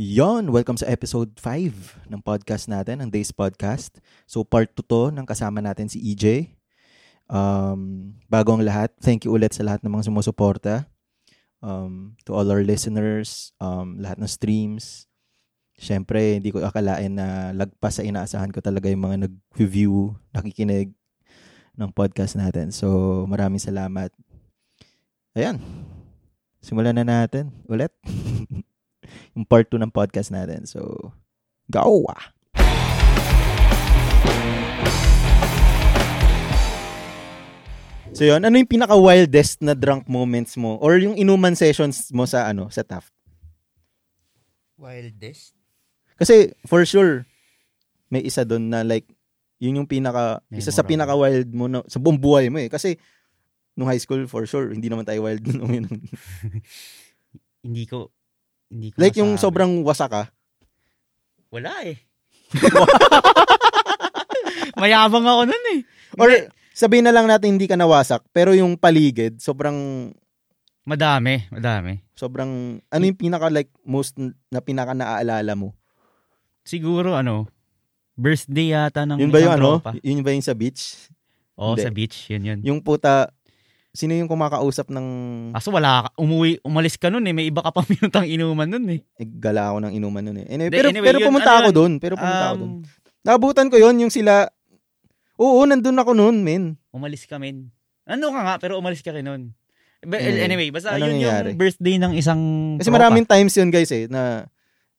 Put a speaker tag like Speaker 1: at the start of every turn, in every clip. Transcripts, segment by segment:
Speaker 1: Yon, welcome sa episode 5 ng podcast natin, ng Days Podcast. So part 2 to ng kasama natin si EJ. Um, bago ang lahat, thank you ulit sa lahat ng mga sumusuporta. Um, to all our listeners, um, lahat ng streams. Siyempre, hindi ko akalain na lagpas sa inaasahan ko talaga yung mga nag-review, nakikinig ng podcast natin. So, maraming salamat. Ayan. Simulan na natin ulit. yung part 2 ng podcast natin. So, go! So yun, ano yung pinaka-wildest na drunk moments mo or yung inuman sessions mo sa ano, sa Taft?
Speaker 2: Wildest?
Speaker 1: Kasi for sure may isa doon na like yun yung pinaka isa sa
Speaker 2: Memorable.
Speaker 1: pinaka-wild mo na, sa buong buhay mo eh. Kasi nung high school for sure hindi naman tayo wild nung yun.
Speaker 2: Hindi ko, hindi ko
Speaker 1: like yung
Speaker 2: masabi.
Speaker 1: sobrang wasak ka.
Speaker 2: Wala eh. Mayabang ako nun eh.
Speaker 1: Or sabihin na lang natin hindi ka nawasak, pero yung paligid, sobrang,
Speaker 2: Madami, madami.
Speaker 1: sobrang, ano yung pinaka like most na pinaka naaalala mo?
Speaker 2: Siguro ano, birthday yata ng
Speaker 1: Yun ba yung ano?
Speaker 2: tropa.
Speaker 1: Yun ba yung sa beach?
Speaker 2: Oo,
Speaker 1: Hindi.
Speaker 2: sa beach, yun yun.
Speaker 1: Yung puta, sino yung kumakausap ng,
Speaker 2: Aso wala ka, umuwi, umalis ka nun eh. May iba ka pang minutang inuman nun eh.
Speaker 1: eh, gala ako ng inuman nun eh. Anyway, pero,
Speaker 2: anyway,
Speaker 1: pero
Speaker 2: yun,
Speaker 1: pumunta
Speaker 2: ano
Speaker 1: ako doon. Pero pumunta ako doon.
Speaker 2: Um,
Speaker 1: Naabutan ko yun, yung sila, oo, nandun ako noon, men.
Speaker 2: umalis ka men. Ano ka nga, pero umalis ka rin nun. But,
Speaker 1: Anyway,
Speaker 2: anyway, basta
Speaker 1: ano
Speaker 2: yun
Speaker 1: nangyari?
Speaker 2: yung birthday ng isang
Speaker 1: Kasi
Speaker 2: tropa.
Speaker 1: maraming times yun, guys, eh, na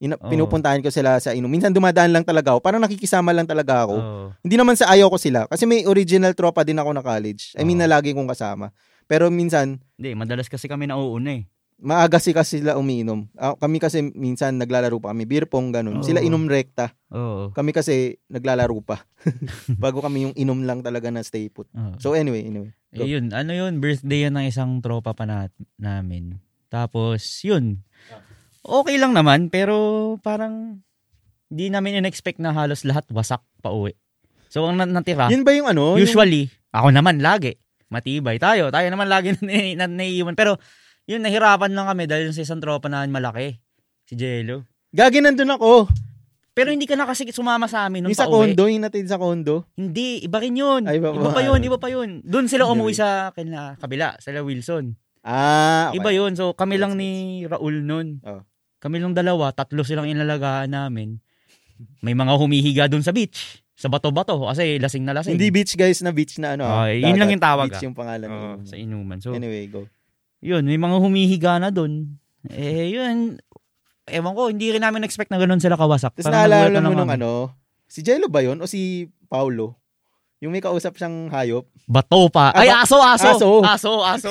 Speaker 1: ina-
Speaker 2: Oo.
Speaker 1: pinupuntahan ko sila sa inom. Minsan dumadaan lang talaga ako. Parang nakikisama lang talaga ako.
Speaker 2: Oo.
Speaker 1: Hindi naman sa ayaw ko sila. Kasi may original tropa din ako na college. I mean,
Speaker 2: Oo.
Speaker 1: na lagi kong kasama. Pero minsan,
Speaker 2: Hindi, madalas kasi kami nauuna eh.
Speaker 1: maaga si kasi sila umiinom. Ah, kami kasi minsan naglalaro pa kami. Beer pong, ganun.
Speaker 2: Oo.
Speaker 1: Sila inom rekta.
Speaker 2: Oo.
Speaker 1: Kami kasi naglalaro pa. Bago kami yung inom lang talaga na stay put.
Speaker 2: Oo.
Speaker 1: So anyway, anyway. Go.
Speaker 2: Eh, yun, ano yun, birthday yan ng isang tropa pa na, namin. Tapos, yun. Okay lang naman, pero parang hindi namin in-expect na halos lahat wasak pa uwi. So, ang na- natira,
Speaker 1: Yun ba yung ano? yung-
Speaker 2: usually, ako naman lagi, matibay tayo. Tayo naman lagi na, na, na naiiwan. Pero, yun, nahirapan lang kami dahil sa isang tropa na malaki, si Jello.
Speaker 1: Gagi nandun ako.
Speaker 2: Pero hindi ka na kasi sumama sa amin nung
Speaker 1: Yung sa
Speaker 2: pauwi.
Speaker 1: condo, yung natid sa condo.
Speaker 2: Hindi, iba rin yun.
Speaker 1: Ay, iba
Speaker 2: iba,
Speaker 1: ba?
Speaker 2: pa yun, iba pa yun. Doon sila umuwi sa kina, kabila, sila Wilson.
Speaker 1: Ah, okay.
Speaker 2: Iba yun. So, kami lang ni Raul nun.
Speaker 1: Oh.
Speaker 2: Kami lang dalawa, tatlo silang inalagaan namin. May mga humihiga doon sa beach. Sa bato-bato. Kasi lasing na lasing.
Speaker 1: Hindi beach guys na beach na ano.
Speaker 2: Ah,
Speaker 1: ah,
Speaker 2: yun lang yung tawag,
Speaker 1: Beach
Speaker 2: ah.
Speaker 1: yung pangalan. Ng-
Speaker 2: sa inuman. So,
Speaker 1: Anyway, go.
Speaker 2: yun. May mga humihiga na doon. Eh, yun. Ewan ko, hindi rin namin expect na ganun sila kawasak.
Speaker 1: Tapos naalala
Speaker 2: na
Speaker 1: mo nung ano, si Jello ba yun o si Paulo? Yung may kausap siyang hayop.
Speaker 2: Bato pa.
Speaker 1: Ah,
Speaker 2: Ay, aso, aso.
Speaker 1: aso.
Speaker 2: Aso, aso.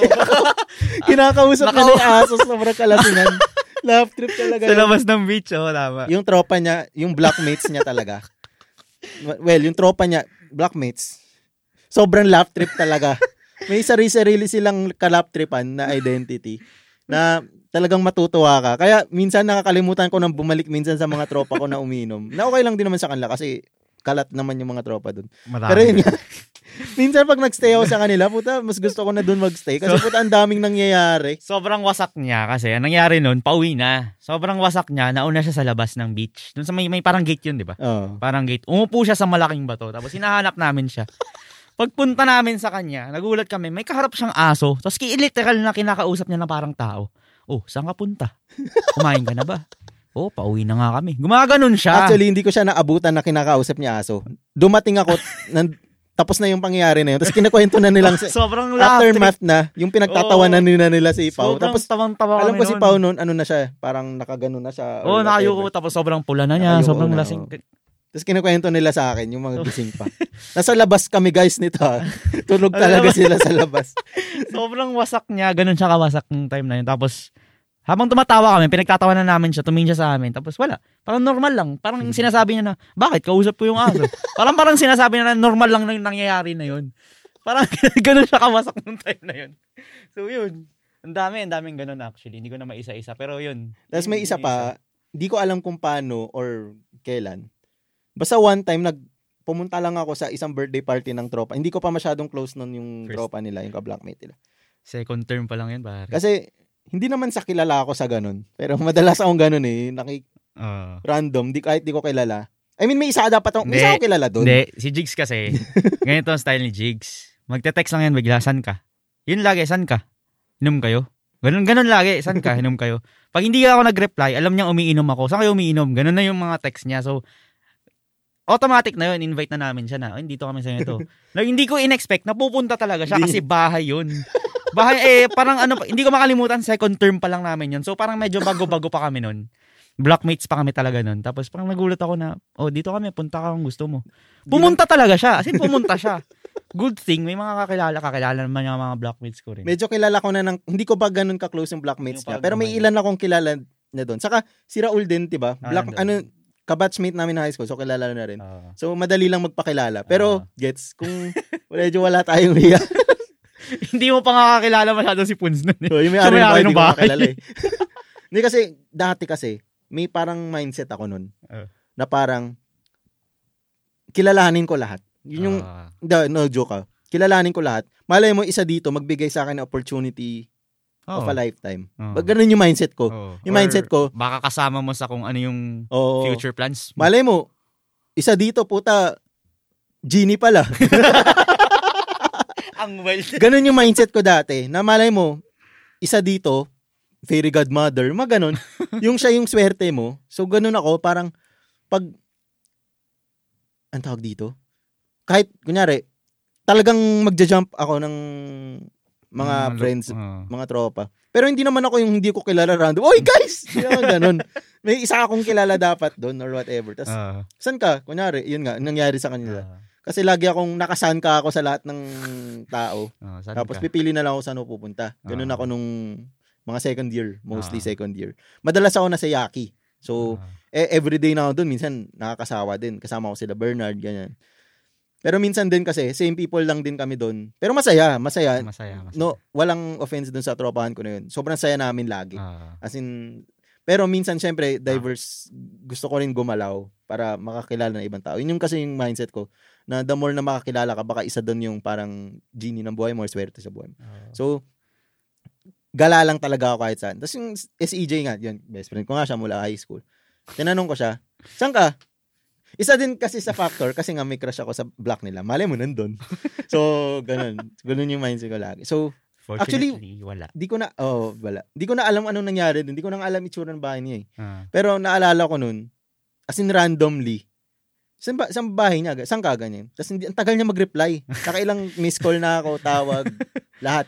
Speaker 1: Kinakausap
Speaker 2: Naka-
Speaker 1: ng aso sobrang kalasingan. Laugh trip talaga.
Speaker 2: sa labas ng beach, oh, tama.
Speaker 1: Yung tropa niya, yung blackmates niya talaga. Well, yung tropa niya, blackmates, sobrang laugh trip talaga. May sarili-sarili silang kalap tripan na identity na talagang matutuwa ka. Kaya minsan nakakalimutan ko nang bumalik minsan sa mga tropa ko na uminom. Na okay lang din naman sa kanila kasi kalat naman yung mga tropa doon. Pero yun nga, minsan pag nagstay ako sa kanila, puta, mas gusto ko na doon magstay kasi puta, ang daming nangyayari.
Speaker 2: Sobrang wasak niya kasi ang nangyari nun, pauwi na. Sobrang wasak niya, nauna siya sa labas ng beach. Doon sa may, may parang gate yun, di ba?
Speaker 1: Oh.
Speaker 2: Parang gate. Umupo siya sa malaking bato. Tapos hinahanap namin siya. Pagpunta namin sa kanya, nagulat kami, may kaharap siyang aso. Tapos literal na kinakausap niya na parang tao. Oh, saan ka punta? Kumain ka na ba? Oh, pauwi na nga kami. Gumaganon siya.
Speaker 1: Actually, hindi ko siya naabutan na kinakausap niya aso. Dumating ako, nan, tapos na yung pangyayari na yun. Tapos kinakwento na nilang,
Speaker 2: sobrang laugh trip.
Speaker 1: aftermath na, yung pinagtatawanan nila nila si Pau.
Speaker 2: Sobrang
Speaker 1: Tapos,
Speaker 2: tawang-tawa
Speaker 1: alam ko si
Speaker 2: nun.
Speaker 1: Pau noon, ano na siya, parang nakaganon na siya.
Speaker 2: Oo, oh, nakayuko. Tapos sobrang pula na niya.
Speaker 1: Nakayuko
Speaker 2: sobrang
Speaker 1: na,
Speaker 2: lasing.
Speaker 1: Tapos kinakwento nila sa akin, yung mga gising pa. Nasa labas kami guys nito. ah. Tulog talaga sila sa labas.
Speaker 2: sobrang wasak niya. Ganun siya kawasak ng time na yun. Tapos, habang tumatawa kami, pinagtatawanan namin siya, tumingin siya sa amin. Tapos wala. Parang normal lang. Parang
Speaker 1: Hmm.
Speaker 2: sinasabi niya na, bakit? Kausap ko yung aso. parang parang sinasabi niya na normal lang nang nangyayari na yun. Parang ganun siya kawasak ng time na yun. So yun. Ang dami, ang daming ganun actually. Hindi ko na maisa-isa. Pero yun.
Speaker 1: Tapos may isa pa, di ko alam kung paano or kailan. Basta one time, nag, pumunta lang ako sa isang birthday party ng tropa. Hindi ko pa masyadong close nun yung
Speaker 2: First-
Speaker 1: tropa nila, yung ka-blackmate nila.
Speaker 2: Second term pa lang yun, pare.
Speaker 1: Kasi, hindi naman sa kilala ako sa ganun. Pero madalas akong ganun eh. Naki,
Speaker 2: Oo.
Speaker 1: Random, di, kahit di ko kilala. I mean, may isa dapat ako, may isa ako kilala doon.
Speaker 2: Hindi, si Jigs kasi, ganito ang style ni Jigs. Magte-text lang yan bigla, san ka? Yun lagi, san ka? Inom kayo? Ganun, ganun lagi, san ka? Inom kayo? Pag hindi ako nag-reply, alam niyang umiinom ako. Saan kayo umiinom? Ganun na yung mga text niya. So, automatic na yun. Invite na namin siya na, "Ay, dito kami sa ito. like, hindi ko in-expect na pupunta talaga siya kasi bahay yun. Bahay, eh, parang ano, hindi ko makalimutan, second term pa lang namin yun. So, parang medyo bago-bago pa kami nun. Blockmates pa kami talaga nun. Tapos parang nagulat ako na, oh, dito kami, punta ka kung gusto mo. Pumunta talaga siya. As in, pumunta siya. Good thing, may mga kakilala, kakilala naman yung mga blockmates ko rin.
Speaker 1: Medyo kilala ko na ng, hindi ko pa ganun ka-close yung blackmates
Speaker 2: Yung
Speaker 1: niya. Pero may ilan akong kilala niya doon. Saka, si Raul din, di ba?
Speaker 2: Ah,
Speaker 1: Black,
Speaker 2: nandun.
Speaker 1: ano, kabatchmate namin na high school. So, kilala na rin.
Speaker 2: Ah.
Speaker 1: So, madali lang magpakilala. Pero,
Speaker 2: Ah.
Speaker 1: gets, kung medyo wala tayong riya.
Speaker 2: hindi mo pa nga kakilala masyado si Puns nun eh.
Speaker 1: so, yung may
Speaker 2: Siya
Speaker 1: ari ng
Speaker 2: may-ari
Speaker 1: bahay,
Speaker 2: ng
Speaker 1: hindi ko eh. Hindi kasi, dati kasi, may parang mindset ako nun.
Speaker 2: Ah.
Speaker 1: Na parang, kilalanin ko lahat. Yun yung, da, no joke ah. Kilalanin ko lahat. Malay mo, isa dito, magbigay sa akin ng opportunity of
Speaker 2: Oo.
Speaker 1: a lifetime.
Speaker 2: Oo.
Speaker 1: Pag ganun yung mindset ko.
Speaker 2: Oo.
Speaker 1: Yung mindset ko,
Speaker 2: Baka kasama mo sa kung ano yung
Speaker 1: Oo.
Speaker 2: future plans.
Speaker 1: Malay mo, isa dito, puta, genie pala.
Speaker 2: Ang wild.
Speaker 1: Ganun yung mindset ko dati. Na malay mo, isa dito, fairy godmother, mga ganun. yung siya yung swerte mo. So, ganun ako, parang, pag, ang tawag dito? Kahit, kunyari, talagang magja-jump ako ng mga
Speaker 2: Mm,
Speaker 1: friends,
Speaker 2: oo.
Speaker 1: mga tropa. Pero hindi naman ako yung hindi ko kilala random. Oy, guys! Naman ganun. May isa akong kilala dapat doon or whatever. Tapos,
Speaker 2: Ah.
Speaker 1: saan ka? Kunyari, yun nga, nangyari sa kanila.
Speaker 2: Ah.
Speaker 1: Kasi lagi akong nakasan ka ako sa lahat ng tao.
Speaker 2: Saan
Speaker 1: Tapos
Speaker 2: ka?
Speaker 1: pipili na lang ako saan ako pupunta. Ganun
Speaker 2: Ah.
Speaker 1: ako nung mga second year, mostly
Speaker 2: Ah.
Speaker 1: second year. Madalas ako nasa Yaki. So,
Speaker 2: Ah.
Speaker 1: eh, everyday na ako doon. Minsan, nakakasawa din. Kasama ko sila Bernard, ganyan. Pero minsan din kasi, same people lang din kami doon. Pero masaya, masaya.
Speaker 2: masaya, masaya.
Speaker 1: No, walang offense doon sa tropahan ko na yun. Sobrang saya namin lagi.
Speaker 2: Ah.
Speaker 1: As in, pero minsan syempre, diverse, gusto ko rin gumalaw para makakilala ng ibang tao. Yun yung kasi yung mindset ko, na the more na makakilala ka, baka isa doon yung parang genie ng buhay mo or swerte sa buhay mo.
Speaker 2: Ah.
Speaker 1: So, gala lang talaga ako kahit saan. Tapos yung SEJ nga, yun, best friend ko nga siya mula high school. Tinanong ko siya, saan ka? Isa din kasi sa factor, kasi nga may crush ako sa block nila. Malay mo nandun. so, ganun. Ganun yung mindset ko lagi. So, actually,
Speaker 2: wala.
Speaker 1: di ko na, oh, wala. Di ko na alam anong nangyari dun. Di ko na alam itsura ng bahay niya eh.
Speaker 2: Ah.
Speaker 1: Pero naalala ko nun, as in randomly, saan, ba, saan bahay niya? Saan ka ganyan? Tapos hindi, ang tagal niya mag-reply. Nakailang miss call na ako, tawag, lahat.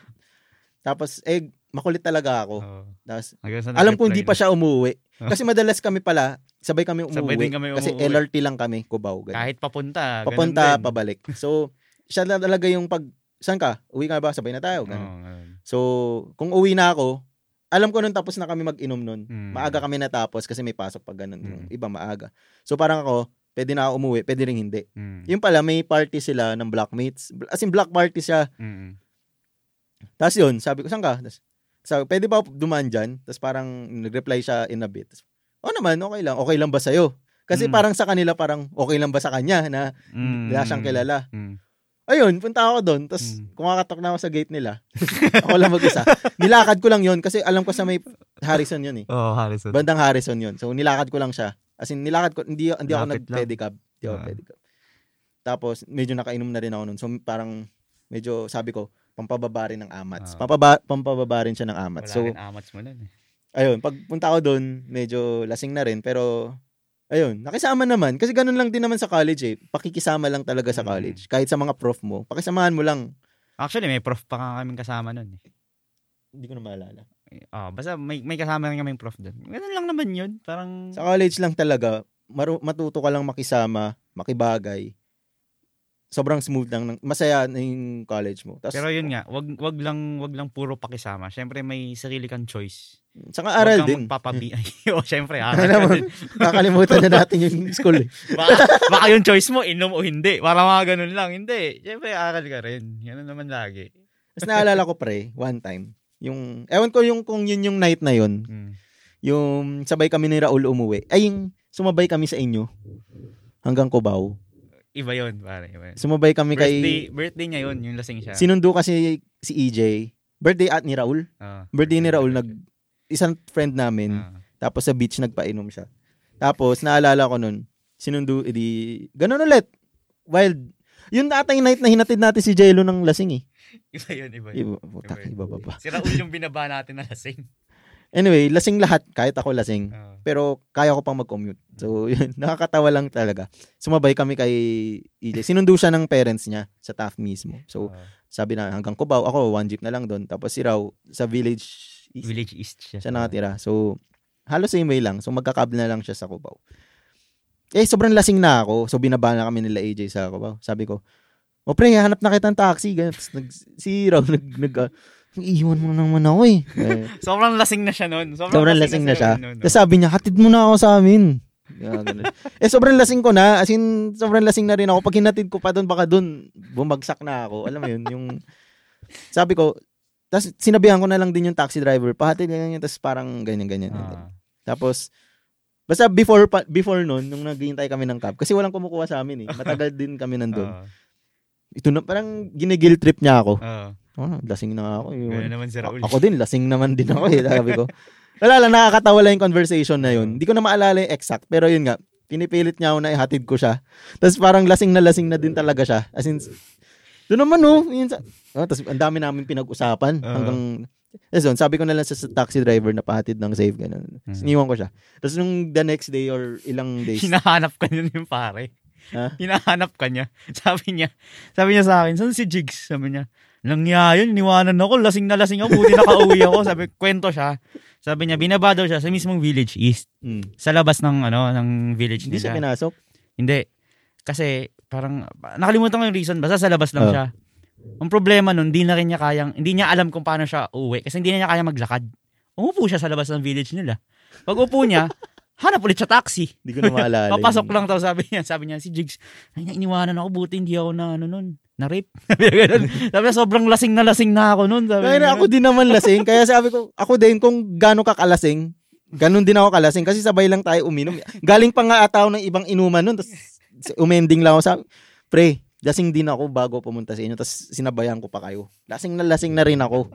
Speaker 1: Tapos, eh, makulit talaga ako.
Speaker 2: Oo.
Speaker 1: Tapos, alam ko hindi pa siya umuwi. Kasi madalas kami pala, sabay kami umuwi.
Speaker 2: Sabay din kami
Speaker 1: kasi
Speaker 2: umuwi.
Speaker 1: LRT lang kami, Cubao. Ganun.
Speaker 2: Kahit papunta.
Speaker 1: Papunta,
Speaker 2: din.
Speaker 1: pabalik. So, siya na talaga yung pag, saan ka? Uwi ka ba? Sabay na tayo. Ganun.
Speaker 2: ganun.
Speaker 1: So, kung uwi na ako, alam ko nun tapos na kami mag-inom nun.
Speaker 2: Mm.
Speaker 1: Maaga kami natapos kasi may pasok pag ganun.
Speaker 2: Mm.
Speaker 1: iba maaga. So, parang ako, pwede na ako umuwi, pwede rin hindi.
Speaker 2: Mm.
Speaker 1: Yung pala, may party sila ng blockmates. As in, block party siya.
Speaker 2: Mm.
Speaker 1: Tapos yun, sabi ko, saan ka? Tapos, sabi, pwede ba dumaan dyan? Tapos parang nag-reply siya in a bit. Tapos, oh naman, okay lang. Okay lang ba sa'yo? Kasi
Speaker 2: Mm.
Speaker 1: parang sa kanila, parang okay lang ba sa kanya na
Speaker 2: Mm.
Speaker 1: wala siyang kilala.
Speaker 2: Mm.
Speaker 1: Ayun, punta ako doon. Tapos,
Speaker 2: Mm.
Speaker 1: kumakatok na ako sa gate nila. ako lang mag-isa. Nilakad ko lang yun kasi alam ko sa may Harrison yun eh.
Speaker 2: Oh, Harrison.
Speaker 1: Bandang Harrison yun. So, nilakad ko lang siya. As in, nilakad ko, hindi, hindi ako nag-pedicab. Hindi ako
Speaker 2: Ah.
Speaker 1: pedicab. Tapos, medyo nakainom na rin ako nun. So, parang, medyo, sabi ko, pampababa rin ng amats.
Speaker 2: Ah.
Speaker 1: Pampaba, pampababa rin siya ng
Speaker 2: Wala
Speaker 1: amats. So,
Speaker 2: rin amats mo nun eh.
Speaker 1: ayun, pagpunta ko doon, medyo lasing na rin. Pero, ayun, nakisama naman. Kasi ganun lang din naman sa college eh. Pakikisama lang talaga sa
Speaker 2: Mm.
Speaker 1: college. Kahit sa mga prof mo, pakisamahan mo lang.
Speaker 2: Actually, may prof pa nga kaming kasama nun eh.
Speaker 1: Hindi ko na maalala.
Speaker 2: Ah, basta may may kasama rin kaming prof doon. Ganun lang naman 'yun. Parang
Speaker 1: Sa college lang talaga, maru- matuto ka lang makisama, makibagay. Sobrang smooth lang. ng- Masaya na yung college mo. Tapos,
Speaker 2: Pero yun nga, wag wag lang wag lang puro pakisama. Syempre may sarili kang choice.
Speaker 1: saka aral din.
Speaker 2: magpapabi. Ay, oh, syempre aral
Speaker 1: Alam mo. Nakalimutan na natin yung school eh.
Speaker 2: Baka, baka yung choice mo inom o hindi. Para mga ganun lang. Hindi. Syempre aral ka rin. Ganun naman lagi.
Speaker 1: Tapos naalala ko pre, one time, yung, ewan ko yung kung yun yung night na yun,
Speaker 2: Mm.
Speaker 1: yung sabay kami ni Raul umuwi. Ay, yung sumabay kami sa inyo hanggang Cubao.
Speaker 2: Iba yun, pare. Iba yun.
Speaker 1: Sumabay kami kay,
Speaker 2: Birthday, birthday niya yun, yung lasing siya.
Speaker 1: sinundo kasi si EJ. Birthday at ni Raul.
Speaker 2: Ah,
Speaker 1: Birthday ni Raul, nag, isang friend namin.
Speaker 2: ah.
Speaker 1: Tapos sa beach nagpainom siya. Tapos, naalala ko nun, sinundo, edi, ganun ulit. Wild. Yung atay night na hinatid natin si Jello ng lasing eh.
Speaker 2: Iba yun, iba yun.
Speaker 1: Iba, putak, iba pa pa.
Speaker 2: Si Raul yung binaba natin na lasing.
Speaker 1: Anyway, lasing lahat, kahit ako lasing.
Speaker 2: Oo.
Speaker 1: Pero kaya ko pang mag-commute. So, yun, nakakatawa lang talaga. Sumabay kami kay EJ. Sinundo siya ng parents niya sa Taft mismo. So,
Speaker 2: Oo.
Speaker 1: sabi na hanggang Cubao, ako one jeep na lang doon. Tapos si Raw sa village east,
Speaker 2: Village East siya.
Speaker 1: siya nakatira. So, halos same way lang. So, magkakable na lang siya sa Cubao. Eh, sobrang lasing na ako. So, binaba na kami nila AJ sa Cubao. Sabi ko, o pre, hanap na kitang taxi. Ganun. Tapos nag, si Raw, nag, nag, ah, iiwan mo naman ako eh. Eh,
Speaker 2: Sobrang lasing na siya noon. Sobrang,
Speaker 1: Sobrang lasing na siya.
Speaker 2: Nun, no?
Speaker 1: Tapos sabi niya, hatid mo na ako sa amin. Yeah, ganun. eh, sobrang lasing ko na. As in, sobrang lasing na rin ako. Pag hinatid ko pa doon, baka doon, bumagsak na ako. Alam mo yun, yung, sabi ko, tapos sinabihan ko na lang din yung taxi driver, pahatid niya yun, tapos parang ganyan-ganyan.
Speaker 2: Ah.
Speaker 1: Tapos, basta before pa, before noon, nung naghihintay kami ng cab, kasi walang kumukuha sa amin eh. Matagal din kami nandun.
Speaker 2: Oo.
Speaker 1: Ito na, parang ginigil trip niya ako.
Speaker 2: Oo.
Speaker 1: Oh, lasing na ako. Yun.
Speaker 2: Ganun naman si Raul.
Speaker 1: A- ako din, lasing naman din ako eh. Sabi ko. Wala lang, nakakatawa lang yung conversation na yun. Hindi ko na maalala yung exact, pero yun nga, pinipilit niya ako na ihatid ko siya. Tapos parang lasing na lasing na din talaga siya. As in, doon naman no. Yun sa, oh, tapos ang dami namin pinag-usapan
Speaker 2: Oo.
Speaker 1: hanggang, tapos yun, sabi ko na lang sa, sa taxi driver na pahatid ng safe, ganun. Tapos
Speaker 2: Mhm.
Speaker 1: iniwan ko siya. Tapos nung the next day or ilang days,
Speaker 2: Hinahanap ka niya yung pare.
Speaker 1: Ha?
Speaker 2: Hinahanap ka niya. Sabi niya, sabi niya sa akin, saan si Jigs? Sabi niya, nangyayon, niwanan ako, lasing na lasing ako, buti nakauwi ako. Sabi, kwento siya. Sabi niya, binaba daw siya sa mismong village east.
Speaker 1: mm,
Speaker 2: Sa labas ng, ano, ng village
Speaker 1: hindi siya
Speaker 2: nila.
Speaker 1: pinasok.
Speaker 2: Hindi. Kasi, parang, nakalimutan ko yung reason, basta sa labas lang
Speaker 1: Oh.
Speaker 2: siya. Ang problema nun, hindi na rin niya kayang, hindi niya alam kung paano siya uwi. Kasi hindi na niya kaya maglakad. Umupo siya sa labas ng village nila. Pag upo niya, hanap ulit sa taxi.
Speaker 1: Hindi ko na maalala.
Speaker 2: Papasok
Speaker 1: yun.
Speaker 2: lang daw sabi niya. Sabi niya, si Jigs, ay na, iniwanan ako, buti hindi ako na ano nun, na rape. sabi niya sobrang lasing na lasing na ako nun. Sabi
Speaker 1: Kaya
Speaker 2: niya,
Speaker 1: ako din naman lasing. Kaya sabi ko, ako din kung gaano ka kalasing, ganun din ako kalasing. Kasi sabay lang tayo uminom. Galing pa nga ataw ng ibang inuman nun. Tapos umending lang ako sa, pre, lasing din ako bago pumunta sa inyo. Tapos sinabayan ko pa kayo. Lasing na lasing na rin ako.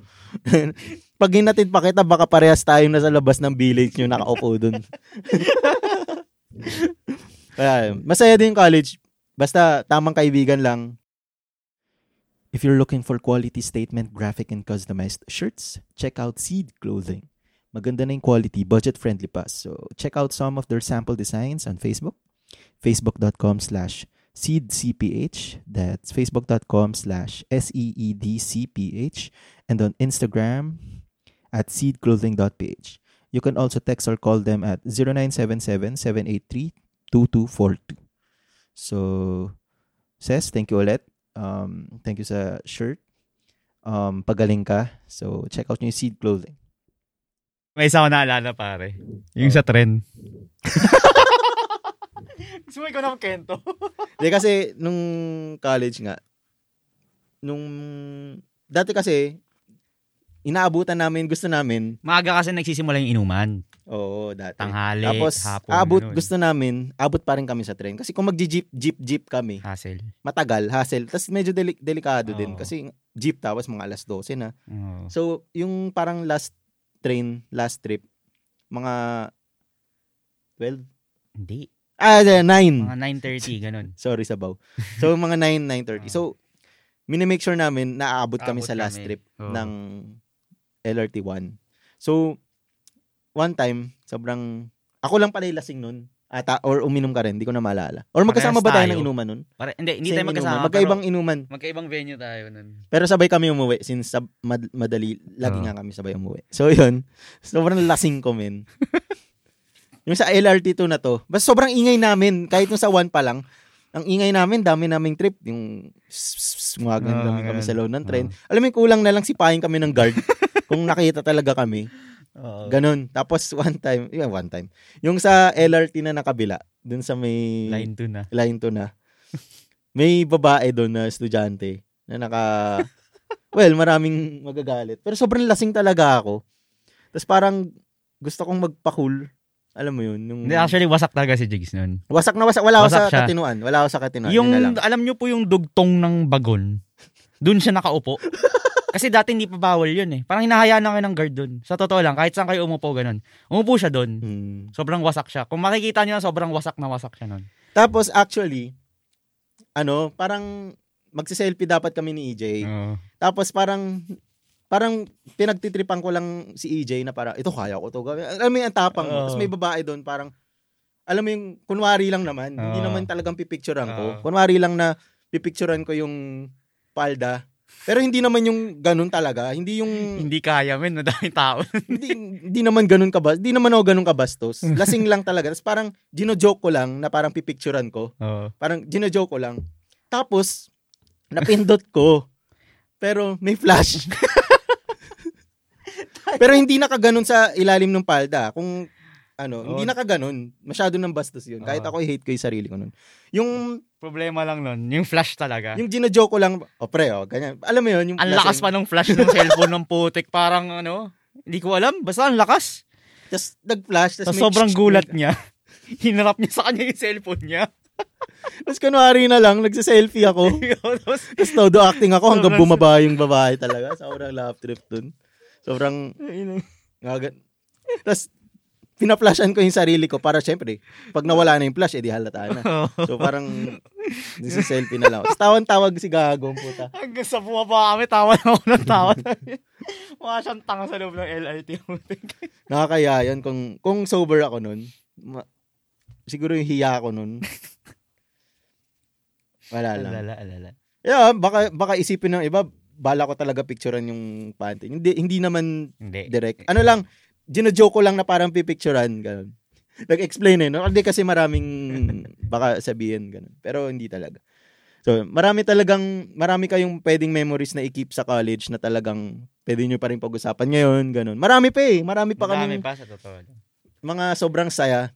Speaker 1: Pag hinatid pa kita, baka parehas tayo na sa labas ng village nyo nakaupo dun. Kaya, masaya din college. Basta tamang kaibigan lang. If you're looking for quality statement graphic and customized shirts, check out Seed Clothing. Maganda na yung quality, budget-friendly pa. So, check out some of their sample designs on Facebook. Facebook.com slash seedcph. That's facebook.com slash S-E-E-D-C-P-H. And on Instagram at seedclothing.ph. You can also text or call them at 0977-783-2242. So, Ses, thank you ulit. Um, thank you sa shirt. Um, pagaling ka. So, check out nyo yung Seed Clothing.
Speaker 2: May isa ko naalala pare. Yung sa tren. Sumay ko ng kento.
Speaker 1: Hindi kasi, nung college nga, nung, dati kasi, inaabutan namin, gusto namin,
Speaker 2: Maaga kasi nagsisimula yung inuman.
Speaker 1: oo, dati.
Speaker 2: Tanghali,
Speaker 1: Tapos,
Speaker 2: hapon.
Speaker 1: abot,
Speaker 2: ganun.
Speaker 1: gusto namin, abot pa rin kami sa train. Kasi kung mag-jeep, jeep, jeep kami,
Speaker 2: Hassle.
Speaker 1: matagal, hassle. Tapos medyo deli- delikado din.
Speaker 2: Oo.
Speaker 1: Kasi jeep tapos mga alas 12 na.
Speaker 2: Oo.
Speaker 1: So, yung parang last train, last trip, mga 12?
Speaker 2: Hindi.
Speaker 1: Ah, 9.
Speaker 2: Mga 9.30, ganun.
Speaker 1: Sorry, sabaw. So, mga 9, 9.30. So, minimake sure namin na aabot kami
Speaker 2: Aabot
Speaker 1: sa last
Speaker 2: kami.
Speaker 1: trip
Speaker 2: Oo.
Speaker 1: ng LRT 1. So, one time, sobrang, ako lang pala yung lasing nun. Ata, or uminom ka rin, hindi ko na maalala. Or magkasama ba
Speaker 2: Parehas
Speaker 1: tayo
Speaker 2: tayo.
Speaker 1: ng inuman nun?
Speaker 2: Para, hindi, hindi
Speaker 1: Same
Speaker 2: tayo magkasama.
Speaker 1: inuman. Magkaibang inuman.
Speaker 2: Pero, magkaibang venue tayo nun.
Speaker 1: Pero sabay kami umuwi since sab- mad- madali, lagi
Speaker 2: Oo.
Speaker 1: nga kami sabay umuwi. So yun, sobrang lasing ko men. yung sa LRT2 na to, basta sobrang ingay namin, kahit yung sa 1 pa lang, ang ingay namin, dami naming trip, yung swagan
Speaker 2: Oo,
Speaker 1: kami kami
Speaker 2: ganun.
Speaker 1: sa loob ng train. Alam mo, kulang na lang sipahin kami ng guard kung nakita talaga kami.
Speaker 2: Oo.
Speaker 1: Ganun. Tapos one time, yeah, one time, yung sa LRT na nakabila, dun sa may
Speaker 2: Line 2 na.
Speaker 1: line to na. May babae doon na estudyante na naka well, maraming magagalit. Pero sobrang lasing talaga ako. Tapos parang gusto kong magpa-cool. Alam mo yun, nung
Speaker 2: actually, wasak talaga si Jigs nun.
Speaker 1: wasak na wasak. Wala ako
Speaker 2: Wasak
Speaker 1: sa
Speaker 2: siya.
Speaker 1: katinuan. Wala ako sa katinuan.
Speaker 2: Yung,
Speaker 1: Yun na lang.
Speaker 2: alam nyo po yung dugtong ng bagon, dun siya nakaupo. Kasi dati hindi pa bawal yun eh. Parang hinahayaan na kayo ng guard dun. Sa totoo lang, kahit saan kayo umupo, ganun. Umupo siya dun.
Speaker 1: Hmm.
Speaker 2: Sobrang wasak siya. Kung makikita niyo, sobrang wasak na wasak siya nun.
Speaker 1: Tapos actually, ano, parang magsiselfie dapat kami ni EJ.
Speaker 2: Oo.
Speaker 1: Tapos parang parang pinagtitripan ko lang si EJ na parang ito kaya ko to gawin. Alam mo yung ang tapang mo. Tapos may babae doon parang alam mo yung kunwari lang naman. Hindi
Speaker 2: Oo.
Speaker 1: naman talagang pipicturean ko. Kunwari lang na pipicturean ko yung palda. Pero hindi naman yung ganun talaga. Hindi yung
Speaker 2: Hindi kaya, men. Madaming tao.
Speaker 1: hindi, hindi naman ganun kabas. Hindi naman ako ganun kabastos. Lasing lang talaga. Tapos parang gino-joke ko lang na parang pipicturean ko.
Speaker 2: Oo.
Speaker 1: Parang gino-joke ko lang. Tapos, napindot ko. Pero may flash. Pero hindi nakaganon sa ilalim ng palda. Kung ano, hindi
Speaker 2: Oh.
Speaker 1: nakaganon. Masyado ng bastos yun. Kahit
Speaker 2: Oo.
Speaker 1: ako i-hate ko yung sarili ko nun. Yung,
Speaker 2: Problema lang nun. Yung flash talaga.
Speaker 1: yung gino-joke ko lang, o pre, o, ganyan. Alam mo yun, yung
Speaker 2: ang lakas pa nung flash ng cellphone ng putik. Parang ano, hindi ko alam. Basta ang lakas.
Speaker 1: Tapos nag-flash.
Speaker 2: Sa
Speaker 1: Tapos
Speaker 2: sobrang gulat niya, hinarap niya sa kanya yung cellphone niya.
Speaker 1: Tapos kunwari na lang, nagsa-selfie ako.
Speaker 2: Tapos,
Speaker 1: todo acting ako hanggang bumaba yung babae talaga. Sobrang laugh trip dun. Sobrang, ngagan. Tapos, pinaplashan ko yung sarili ko para syempre, pag nawala na yung flash, edi halata na. So parang, nagsa-selfie na lang. Tapos tawan-tawag si Gago, puta.
Speaker 2: hanggang sa bumaba kami, tawa na ako ng tawa. Mukha siyang tanga sa loob ng LRT.
Speaker 1: Nakakaya yun. Kung, kung sober ako nun, ma- siguro yung hiya ko nun. Wala lang.
Speaker 2: alala, alala.
Speaker 1: Yeah, baka, baka isipin ng iba, bala ko talaga picturean yung panty. Hindi, hindi naman
Speaker 2: Hindi.
Speaker 1: direct. Ano lang, gino-joke ko lang na parang pipicturean, ganun. Nag-explain eh, no? Hindi kasi maraming baka sabihin, ganun. Pero hindi talaga. So, marami talagang, marami kayong pwedeng memories na i-keep sa college na talagang pwede nyo pa rin pag-usapan ngayon, ganun. Marami pa eh. Marami pa
Speaker 2: Marami
Speaker 1: kami
Speaker 2: pa sa totoo.
Speaker 1: mga sobrang saya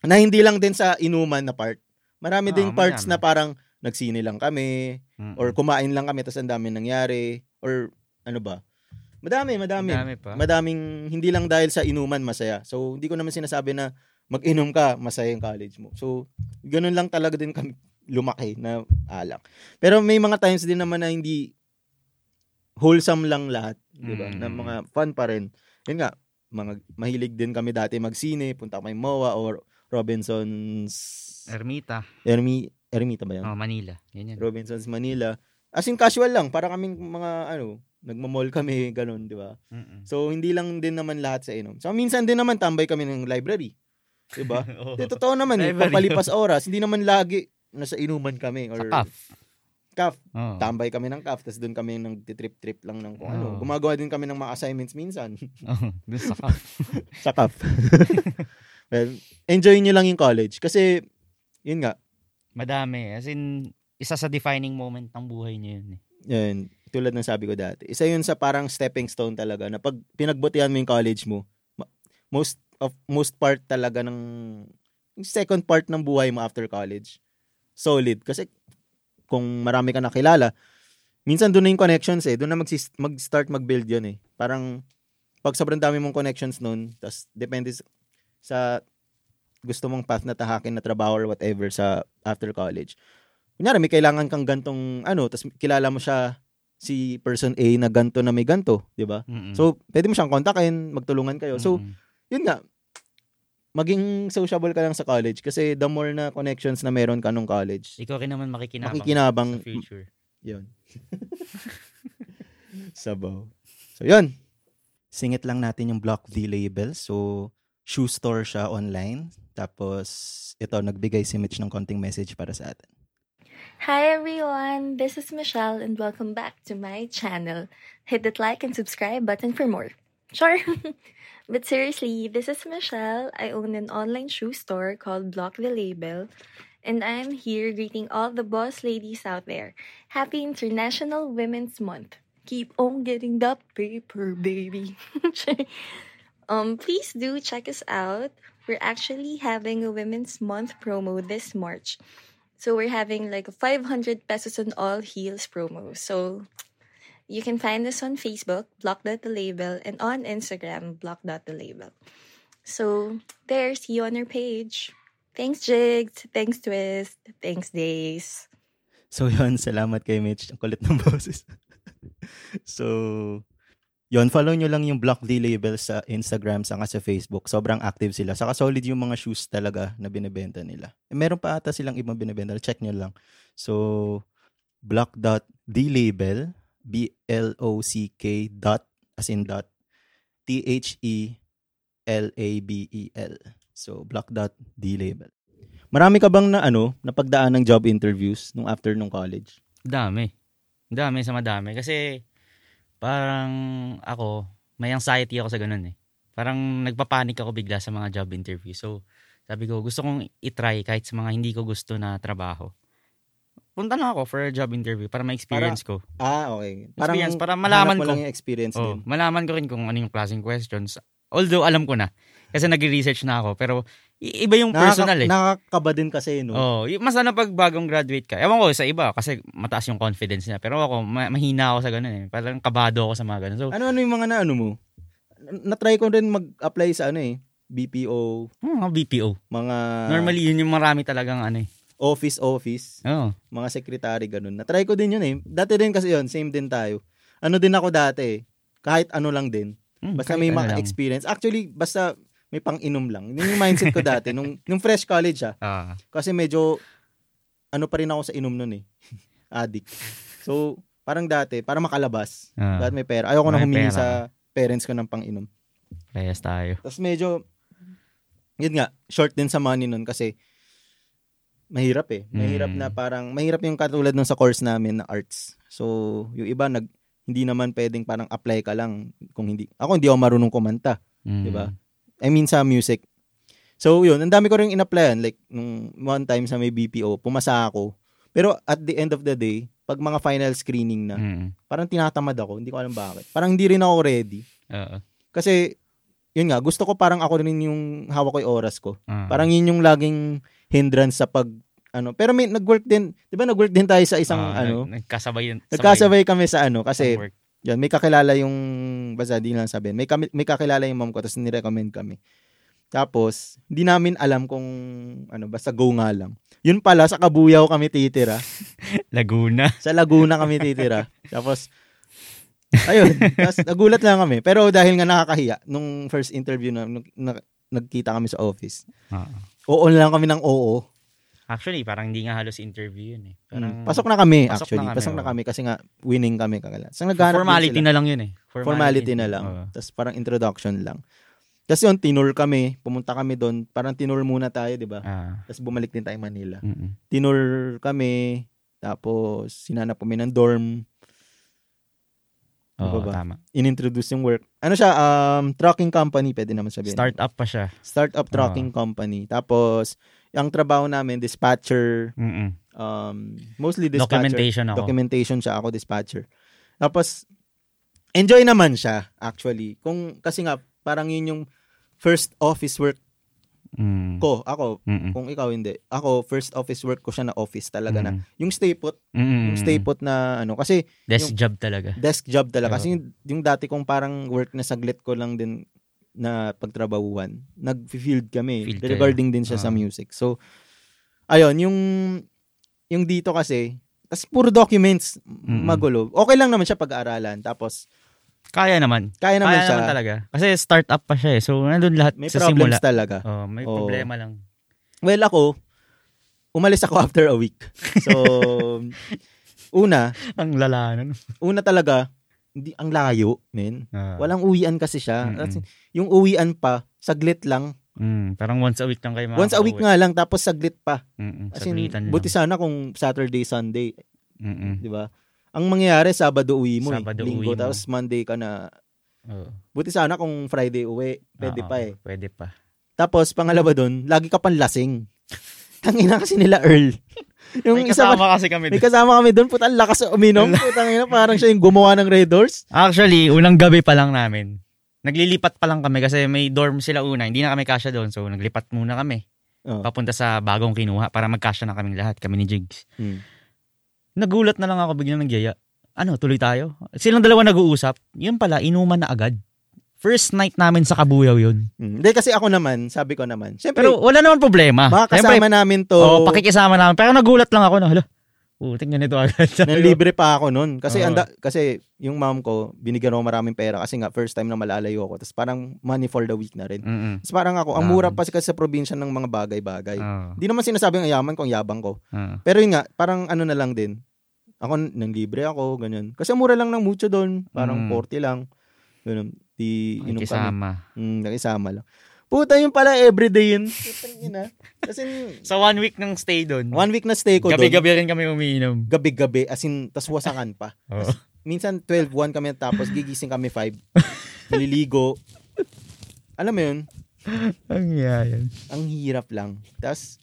Speaker 1: na hindi lang din sa inuman na part. Marami
Speaker 2: Ah,
Speaker 1: ding parts
Speaker 2: marami.
Speaker 1: na parang nagsine lang kami
Speaker 2: Mm-mm.
Speaker 1: or kumain lang kami tapos ang dami nangyari or ano ba? Madami, madami.
Speaker 2: Marami pa.
Speaker 1: Madaming hindi lang dahil sa inuman masaya. So hindi ko naman sinasabi na mag-inom ka, masaya yung college mo. So ganun lang talaga din kami lumaki na alak. Pero may mga times din naman na hindi wholesome lang lahat, 'di ba?
Speaker 2: Mm.
Speaker 1: Na mga fun pa rin. Yun nga, mga mahilig din kami dati magsine, punta kami MOA or Robinson's
Speaker 2: Ermita.
Speaker 1: Ermi Ermita ba 'yan?
Speaker 2: Oh, Manila. Ganyan.
Speaker 1: Robinson's Manila. As in casual lang, para kaming mga ano, nagmo-mall kami ganun, 'di ba?
Speaker 2: Mm-mm.
Speaker 1: So hindi lang din naman lahat sa inom. So minsan din naman tambay kami ng library. 'Di ba? Di, totoo naman eh, pampalipas oras, hindi naman lagi nasa inuman kami or
Speaker 2: Sa CAF.
Speaker 1: CAF.
Speaker 2: Oo.
Speaker 1: Tambay kami ng CAF, tapos doon kami nang trip-trip lang ng kung ano.
Speaker 2: Oo.
Speaker 1: Gumagawa din kami ng mga assignments minsan
Speaker 2: Oo, Doon sa CAF.
Speaker 1: sa CAF. well, enjoy nyo lang yung college kasi yun nga,
Speaker 2: Madami. As in, isa sa defining moment ng buhay niyo yun. Eh.
Speaker 1: yun, tulad ng sabi ko dati. Isa yun sa parang stepping stone talaga na pag pinagbutihan mo yung college mo, most of most part talaga ng second part ng buhay mo after college. Solid kasi kung marami ka nakilala, minsan doon na yung connections eh. Doon na magsis- mag-start mag-build yun eh. Parang pag sobrang dami mong connections noon, tas depende sa gusto mong path na tahakin na trabaho or whatever sa after college. Kunyari, may kailangan kang gantong ano, tas kilala mo siya si person A na ganto na may ganto, di ba?
Speaker 2: Mm-mm.
Speaker 1: So, pwede mo siyang kontakin, magtulungan kayo. So,
Speaker 2: Mm-mm.
Speaker 1: yun nga, maging sociable ka lang sa college kasi the more na connections na meron ka nung college,
Speaker 2: ikaw rin naman makikinabang,
Speaker 1: makikinabang,
Speaker 2: sa future.
Speaker 1: yun. Sabaw. So, yun. Singit lang natin yung Block V label. So, shoe store siya online. Tapos, ito, nagbigay si Mitch ng konting message para sa atin.
Speaker 3: Hi everyone, this is Michelle and welcome back to my channel. Hit that like and subscribe button for more. Sure. but seriously, this is Michelle. I own an online shoe store called Block the Label. And I'm here greeting all the boss ladies out there. Happy International Women's Month. Keep on getting that paper, baby. um, please do check us out. We're actually having a Women's Month promo this March. So we're having like a 500 pesos on all heels promo. So you can find us on Facebook, block.the-label, and on Instagram, block.the-label. So there, see you on our page. Thanks, Jigs. Thanks, Twist. Thanks, Days.
Speaker 1: So, yun. Salamat kay Mitch. Ang kulit ng boses. so, yon follow nyo lang yung Block D label sa Instagram saka sa Facebook. Sobrang active sila. Saka solid yung mga shoes talaga na binibenta nila. Eh, meron pa ata silang ibang binibenta. Check nyo lang. So, block.dlabel, B-L-O-C-K dot, as in dot, T-H-E-L-A-B-E-L. So, block.dlabel. Marami ka bang na ano, napagdaan ng job interviews nung after nung college?
Speaker 2: Dami. Dami sa madami. Kasi parang ako, may anxiety ako sa ganun eh. Parang nagpapanik ako bigla sa mga job interview. So, sabi ko, gusto kong itry kahit sa mga hindi ko gusto na trabaho. Punta na ako for a job interview para ma-experience ko.
Speaker 1: Ah, okay.
Speaker 2: Experience, para malaman ko.
Speaker 1: lang yung experience
Speaker 2: Oh,
Speaker 1: din.
Speaker 2: malaman ko rin kung ano yung klaseng questions. Although alam ko na. Kasi nag-research na ako. Pero iba yung personal eh.
Speaker 1: Nakakaba din kasi, no?
Speaker 2: Oh, y- mas ano pag bagong graduate ka. Ewan ko sa iba kasi mataas yung confidence niya. Pero ako, ma- mahina ako sa ganun eh. Parang kabado ako sa mga ganun. So,
Speaker 1: Ano-ano yung mga na ano mo? Na- Na-try ko rin mag-apply sa ano eh. BPO,
Speaker 2: hmm, mga BPO.
Speaker 1: mga
Speaker 2: Normally, yun yung marami talagang ano eh.
Speaker 1: office office,
Speaker 2: Oh.
Speaker 1: mga secretary ganun. Na-try ko din yun eh. Dati din kasi yun, same din tayo. Ano din ako dati eh. Kahit ano lang din.
Speaker 2: Hmm,
Speaker 1: Basta may
Speaker 2: ano lang.
Speaker 1: experience. Actually, basta may pang-inom lang. Yun yung mindset ko dati. nung, nung fresh college ah.
Speaker 2: Ah.
Speaker 1: Kasi medyo, ano pa rin ako sa inom nun eh. Addict. So, parang dati, para makalabas.
Speaker 2: ah.
Speaker 1: Dahil may pera. Ayoko na humingi
Speaker 2: pera.
Speaker 1: sa parents ko ng pang-inom.
Speaker 2: Parehas tayo.
Speaker 1: Tapos medyo, yun nga, short din sa money nun kasi mahirap eh. Mahirap
Speaker 2: Mm.
Speaker 1: na parang, mahirap yung katulad nung sa course namin na arts. So, yung iba, nag, hindi naman pwedeng parang apply ka lang kung hindi. Ako hindi ako marunong kumanta.
Speaker 2: Mm.
Speaker 1: Di ba? I mean sa music. So yun, ang dami ko rin in-applyan. Like, nung one time sa may BPO, pumasa ako. Pero at the end of the day, pag mga final screening na,
Speaker 2: Mm.
Speaker 1: parang tinatamad ako. Hindi ko alam bakit. Parang hindi rin ako ready.
Speaker 2: Oo.
Speaker 1: Kasi, yun nga, gusto ko parang ako rin yung hawak ko yung oras ko.
Speaker 2: Ah.
Speaker 1: Parang yun yung laging hindrance sa pag, ano. Pero may nag-work din, di ba nag-work din tayo sa isang,
Speaker 2: Ah,
Speaker 1: ano,
Speaker 2: nag- nagkasabay yun.
Speaker 1: nagkasabay kami sa ano, kasi. Yan, may kakilala yung, basta di lang sabihin, may, kami, may kakilala yung mom ko, tapos nirecommend kami. Tapos, hindi namin alam kung, ano, basta go nga lang. Yun pala, sa Kabuyaw kami titira.
Speaker 2: Laguna.
Speaker 1: Sa Laguna kami titira. Tapos, ayun, tapos nagulat lang kami. Pero dahil nga nakakahiya, nung first interview na, nung, na- nagkita kami sa office,
Speaker 2: Ah.
Speaker 1: oo lang kami ng oo.
Speaker 2: Actually, parang hindi nga halos interview yun eh. Parang,
Speaker 1: Mm. Pasok na kami,
Speaker 2: Pasok
Speaker 1: actually.
Speaker 2: na kami,
Speaker 1: Pasok na
Speaker 2: oo.
Speaker 1: kami kasi nga, winning kami kagala. So,
Speaker 2: formality na lang yun eh.
Speaker 1: formality na lang.
Speaker 2: Oo.
Speaker 1: Tapos parang introduction lang. Tapos yun, tinur kami. Pumunta kami doon. Parang tinur muna tayo, di ba?
Speaker 2: Ah.
Speaker 1: Tapos bumalik din tayo Manila.
Speaker 2: Mm-mm.
Speaker 1: Tinur kami. Tapos sinanap kami ng dorm.
Speaker 2: Oo,
Speaker 1: ba
Speaker 2: tama.
Speaker 1: Inintroduce yung work. Ano siya? Um, trucking company, pwede naman sabihin.
Speaker 2: Startup pa siya.
Speaker 1: Startup trucking company. Tapos, yung trabaho namin, dispatcher.
Speaker 2: Mm-mm.
Speaker 1: Um, mostly dispatcher.
Speaker 2: Documentation ako.
Speaker 1: Documentation siya. Ako dispatcher. Tapos, enjoy naman siya, actually. Kung, kasi nga, parang yun yung first office work
Speaker 2: Mm.
Speaker 1: ko. Ako,
Speaker 2: Mm-mm.
Speaker 1: kung ikaw hindi. Ako, first office work ko siya na office talaga na.
Speaker 2: Mm.
Speaker 1: Yung stay put,
Speaker 2: Mm-mm.
Speaker 1: yung stay put na ano. Kasi,
Speaker 2: Desk
Speaker 1: yung-
Speaker 2: job talaga.
Speaker 1: desk job talaga. Kasi yung, yung dati kong parang work na saglit ko lang din na pagtrabahuan. Nag-field kami.
Speaker 2: Field
Speaker 1: regarding din siya sa
Speaker 2: Ah.
Speaker 1: music. So, ayun, yung, yung dito kasi, tas puro documents,
Speaker 2: Mm-mm.
Speaker 1: magulo. Okay lang naman siya pag-aaralan. Tapos,
Speaker 2: Kaya naman.
Speaker 1: kaya naman
Speaker 2: Kaya
Speaker 1: siya.
Speaker 2: naman talaga. Kasi startup pa siya eh. So, nandun lahat
Speaker 1: May
Speaker 2: sa
Speaker 1: problems
Speaker 2: simula.
Speaker 1: talaga.
Speaker 2: Oh, may
Speaker 1: Oo.
Speaker 2: problema lang.
Speaker 1: Well, ako, umalis ako after a week. So, una,
Speaker 2: Ang lala nun.
Speaker 1: una talaga, hindi ang layo, men.
Speaker 2: Ah.
Speaker 1: Walang uwian kasi siya.
Speaker 2: Mm-mm.
Speaker 1: Kasi yung uwian pa, saglit lang.
Speaker 2: Mm, parang once a week lang kayo
Speaker 1: Once a week nga lang, tapos saglit pa.
Speaker 2: Mm-mm.
Speaker 1: As in,
Speaker 2: Saglitan lang.
Speaker 1: buti sana kung Saturday, Sunday,
Speaker 2: Mm-mm.
Speaker 1: di ba? Ang mangyayari, Sabado uwi mo
Speaker 2: Sabado
Speaker 1: eh. Linggo,
Speaker 2: uwi mo.
Speaker 1: tapos Monday ka na.
Speaker 2: Oo.
Speaker 1: Buti sana kung Friday uwi. Pwede
Speaker 2: Oo,
Speaker 1: pa eh.
Speaker 2: Pwede pa.
Speaker 1: Tapos, pangalawa doon, lagi ka panlasing. Tangina kasi nila Earl. yung
Speaker 2: May
Speaker 1: isa pa,
Speaker 2: kasama kasi kami
Speaker 1: may
Speaker 2: doon.
Speaker 1: kasama kami doon, puta, ang lakas uminom. Putang ina, parang siya yung gumawa ng Red Doors.
Speaker 2: Actually, unang gabi pa lang namin. Naglilipat pa lang kami kasi may dorm sila una. Hindi na kami kasya doon. So, naglipat muna kami.
Speaker 1: Oh.
Speaker 2: Papunta sa bagong kinuha para magkasya na kaming lahat. Kami ni Jigs.
Speaker 1: Hmm.
Speaker 2: Nagulat na lang ako biglang nagyaya. Ano, tuloy tayo? Silang dalawa nag-uusap. Yun pala, inuman na agad. First night namin sa Kabuyaw yun.
Speaker 1: Hmm. Hindi, kasi ako naman, sabi ko naman, syempre,
Speaker 2: Pero wala naman problema.
Speaker 1: makakasama
Speaker 2: Siyempre,
Speaker 1: namin to.
Speaker 2: oh, pakikisama namin. Pero nagulat lang ako na, hala, Puting ganito agad.
Speaker 1: Nanlibre pa ako noon. Kasi,
Speaker 2: Oo.
Speaker 1: anda, kasi yung mom ko, binigyan ako maraming pera kasi nga first time na malalayo ako. Tapos parang money for the week na rin.
Speaker 2: Mm-mm.
Speaker 1: Tapos parang ako, ang mura pa kasi sa probinsya ng mga bagay-bagay.
Speaker 2: Oo.
Speaker 1: Hindi naman sinasabing ang yaman ko, ang yabang ko.
Speaker 2: Oo.
Speaker 1: Pero yun nga, parang ano na lang din. Ako, nang libre ako, ganyan. Kasi mura lang ng mucho doon. Parang
Speaker 2: Mm.
Speaker 1: 40 lang. Ganun. Di, inom kami.
Speaker 2: Nakisama.
Speaker 1: Mm, nakisama lang. Puta yun pala, everyday yun. Putang ina. Kasi
Speaker 2: Sa one week ng stay doon,
Speaker 1: one week na stay ko doon.
Speaker 2: gabi-gabi rin kami umiinom.
Speaker 1: Gabi-gabi. As in, tas wasakan pa.
Speaker 2: Oo.
Speaker 1: Minsan 12-1 kami tapos gigising kami 5. Naliligo. Alam mo yun,
Speaker 2: Ang yan.
Speaker 1: ang hirap lang. Tas,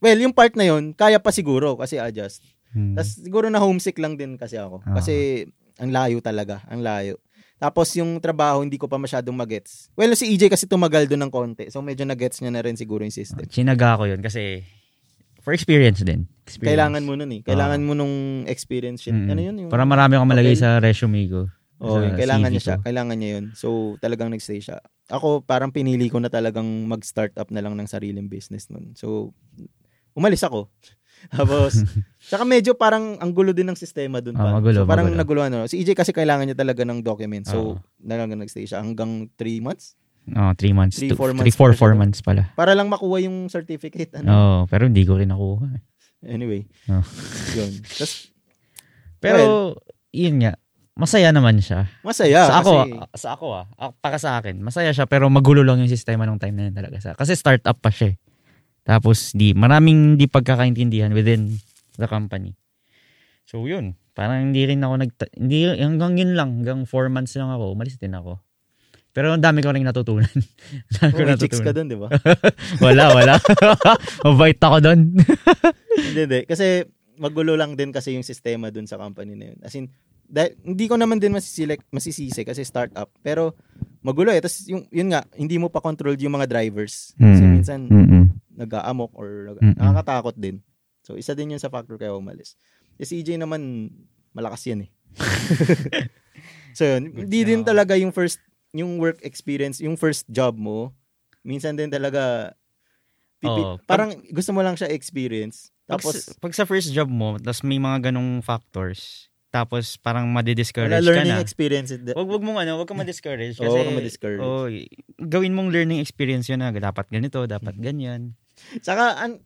Speaker 1: well, yung part na yun, kaya pa siguro kasi adjust.
Speaker 2: Hmm.
Speaker 1: Tas siguro na homesick lang din kasi ako.
Speaker 2: Ah.
Speaker 1: Kasi ang layo talaga, ang layo. Tapos yung trabaho, hindi ko pa masyadong magets. Well, si EJ kasi tumagal doon ng konti. So medyo nagets niya na rin siguro yung system.
Speaker 2: Chinaga ko yun kasi for experience din. Experience.
Speaker 1: Kailangan mo nun eh. Kailangan mo nung experience shit.
Speaker 2: Mm.
Speaker 1: Ano yun? Yung,
Speaker 2: Para marami akong malagay
Speaker 1: Okay.
Speaker 2: sa resume ko.
Speaker 1: oh,
Speaker 2: sa
Speaker 1: yun. Kailangan
Speaker 2: CV
Speaker 1: niya siya.
Speaker 2: ko.
Speaker 1: Kailangan niya yun. So talagang nagstay siya. Ako parang pinili ko na talagang mag-start up na lang ng sariling business nun. So umalis ako. Tapos, tsaka medyo parang ang gulo din ng sistema dun
Speaker 2: Ah,
Speaker 1: pa.
Speaker 2: magulo,
Speaker 1: so, parang
Speaker 2: magulo.
Speaker 1: naguluhan. No? Si EJ kasi kailangan niya talaga ng document. So,
Speaker 2: Oo.
Speaker 1: talagang nagstay siya hanggang 3 months.
Speaker 2: Oh, three months.
Speaker 1: Three,
Speaker 2: Two-
Speaker 1: four
Speaker 2: three,
Speaker 1: months
Speaker 2: four, four months pala.
Speaker 1: Para lang makuha yung certificate. Ano?
Speaker 2: Oo, pero hindi ko rin nakuha. eh.
Speaker 1: Anyway.
Speaker 2: Oh.
Speaker 1: Yun. Tapos,
Speaker 2: Pero, yun nga, masaya naman siya.
Speaker 1: masaya.
Speaker 2: sa ako,
Speaker 1: kasi,
Speaker 2: ah, sa ako ah, ah, para sa akin, masaya siya pero magulo lang yung sistema nung time na yun talaga. Sa, kasi startup pa siya eh. Tapos, di, maraming di pagkakaintindihan within the company. So, yun. Parang hindi rin ako nag... Hindi, hanggang yun lang. Hanggang four months lang ako. Umalis din ako. Pero ang dami ko rin natutunan. Dami ko
Speaker 1: oh, chicks ka
Speaker 2: natutunan.
Speaker 1: dun, di ba?
Speaker 2: wala, wala. Mabait ako doon.
Speaker 1: hindi, hindi. Kasi, magulo lang din kasi yung sistema dun sa company na yun. As in, dahil, hindi ko naman din masisili, masisisi kasi startup. Pero, magulo eh. Tapos, yung, yun nga, hindi mo pa controlled yung mga drivers. Kasi
Speaker 2: Mm.
Speaker 1: minsan,
Speaker 2: Mm-mm.
Speaker 1: Nag-aamok or nag-
Speaker 2: Mm-mm.
Speaker 1: nakakatakot din. So, isa din yun sa factor kaya umalis. Eh, si EJ naman, malakas yan eh. so, yun. Hindi din talaga yung first, yung work experience, yung first job mo, minsan din talaga, pipi,
Speaker 2: Oo. Pag-
Speaker 1: parang gusto mo lang siya experience.
Speaker 2: Tapos,
Speaker 1: Tapos,
Speaker 2: pag sa first job mo, tapos may mga ganong factors, tapos parang madidiscourage ka
Speaker 1: learning
Speaker 2: na.
Speaker 1: experience. it-
Speaker 2: Wag wag mong ano, wag ka ma-discourage kasi
Speaker 1: Oo, wag ka ma-discourage.
Speaker 2: oh, gawin mong learning experience 'yun na dapat ganito, dapat
Speaker 1: Mm-hmm.
Speaker 2: ganyan.
Speaker 1: Tsaka, an,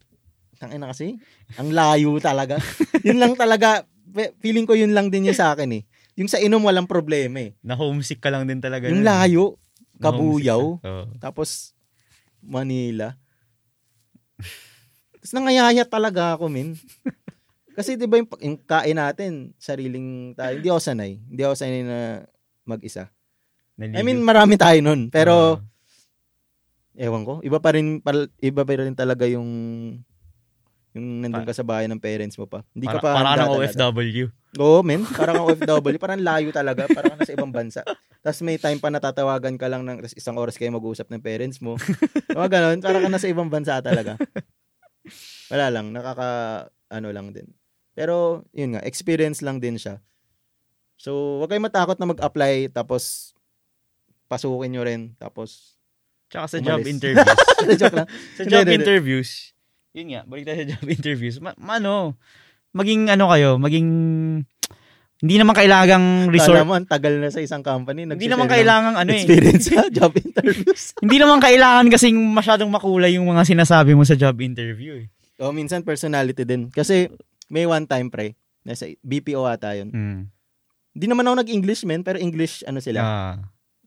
Speaker 1: tangina kasi, ang layo talaga. yun lang talaga, fe- feeling ko yun lang din yung sa akin eh. Yung sa inom, walang problema eh.
Speaker 2: Na homesick ka lang din talaga.
Speaker 1: Yung
Speaker 2: nun.
Speaker 1: layo,
Speaker 2: Na
Speaker 1: kabuyaw,
Speaker 2: ka. Oo.
Speaker 1: tapos Manila. Tapos nangayaya talaga ako, min. Kasi 'di ba yung, yung kain natin, sariling tayo. Hindi ako sanay. Hindi ako sanay na mag-isa. I
Speaker 2: Naligo.
Speaker 1: mean, marami tayo nun. Pero
Speaker 2: Oo.
Speaker 1: Ewan ko, iba pa rin pal- iba pa rin talaga yung yung nandun ka sa bahay ng parents mo pa. Hindi
Speaker 2: para,
Speaker 1: ka pa
Speaker 2: para ng. OFW.
Speaker 1: Oo, men. Parang ang OFW. Parang layo talaga. Parang nasa ibang bansa. Tapos may time pa natatawagan ka lang ng tas isang oras kayo mag-uusap ng parents mo. Mga ganon. Parang ka nasa ibang bansa talaga. Wala lang. Nakaka, ano lang din. Pero, yun nga, experience lang din siya. So, wag kayo matakot na mag-apply tapos pasukin nyo rin. Tapos,
Speaker 2: Tsaka sa
Speaker 1: Umalis.
Speaker 2: job interviews.
Speaker 1: joke lang.
Speaker 2: sa
Speaker 1: Hindi,
Speaker 2: job
Speaker 1: hindi, hindi.
Speaker 2: interviews. Yun nga, balik tayo sa job interviews. Ma, ma- ano, maging ano kayo, maging hindi naman kailangang resort.
Speaker 1: Kala mo, ang tagal na sa isang company.
Speaker 2: Hindi
Speaker 1: nagsishare
Speaker 2: naman
Speaker 1: ng
Speaker 2: kailangan ano eh.
Speaker 1: Experience sa job interviews.
Speaker 2: Hindi naman kailangan kasing masyadong makulay yung mga sinasabi mo sa job interview eh.
Speaker 1: o, minsan personality din. Kasi, may one time, pre, nasa BPO ata yun.
Speaker 2: Mm.
Speaker 1: Hindi naman ako nag-English, men, pero English, ano sila.
Speaker 2: Ah.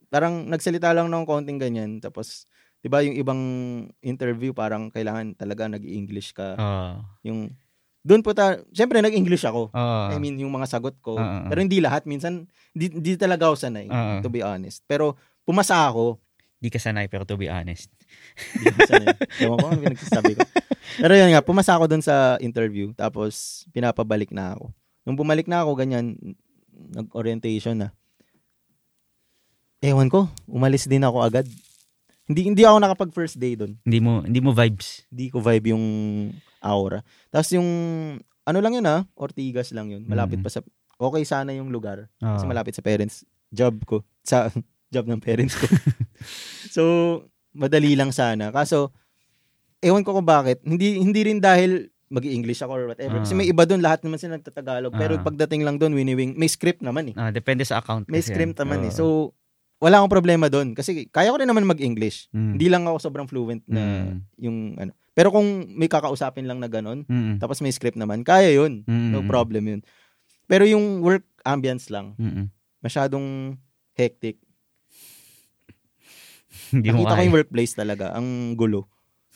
Speaker 1: Parang nagsalita lang ng konting ganyan. Tapos, di ba yung ibang interview, parang kailangan talaga nag-English ka.
Speaker 2: Ah.
Speaker 1: Yung, doon po ta, syempre nag-English ako.
Speaker 2: Ah.
Speaker 1: I mean, yung mga sagot ko.
Speaker 2: Ah.
Speaker 1: Pero hindi lahat. Minsan, di, di talaga ako sanay,
Speaker 2: ah.
Speaker 1: to be honest. Pero, pumasa ako.
Speaker 2: Di ka sanay pero to be honest.
Speaker 1: Di ko sanay. Ewan ko ano pinagsasabi ko. Pero yun nga, pumasa ako doon sa interview. Tapos, pinapabalik na ako. Nung bumalik na ako, ganyan, nag-orientation na. Ewan ko, umalis din ako agad. Hindi hindi ako nakapag first day doon.
Speaker 2: Hindi mo hindi mo vibes.
Speaker 1: Hindi ko vibe yung aura. Tapos yung ano lang yun ah, Ortigas lang yun. Malapit
Speaker 2: Mm.
Speaker 1: pa sa Okay sana yung lugar
Speaker 2: Ah.
Speaker 1: kasi malapit sa parents job ko. Sa job ng parents ko. so madali lang sana. Kaso ewan ko kung bakit. Hindi hindi rin dahil mag-English ako or whatever. Kasi
Speaker 2: Ah.
Speaker 1: may iba doon, lahat naman sila nagtatagalog. Pero
Speaker 2: Ah.
Speaker 1: pagdating lang doon, winiwing, may script naman eh.
Speaker 2: Ah, depende sa account.
Speaker 1: May script
Speaker 2: yan.
Speaker 1: naman eh.
Speaker 2: Oo.
Speaker 1: So, wala akong problema doon. Kasi kaya ko rin naman mag-English.
Speaker 2: Mm.
Speaker 1: Hindi lang ako sobrang fluent na
Speaker 2: Mm.
Speaker 1: yung ano. Pero kung may kakausapin lang na ganun,
Speaker 2: Mm.
Speaker 1: tapos may script naman, kaya yun.
Speaker 2: Mm.
Speaker 1: No problem yun. Pero yung work ambience lang,
Speaker 2: Mm.
Speaker 1: masyadong hectic.
Speaker 2: Hindi
Speaker 1: Nakita ko yung workplace talaga, ang gulo.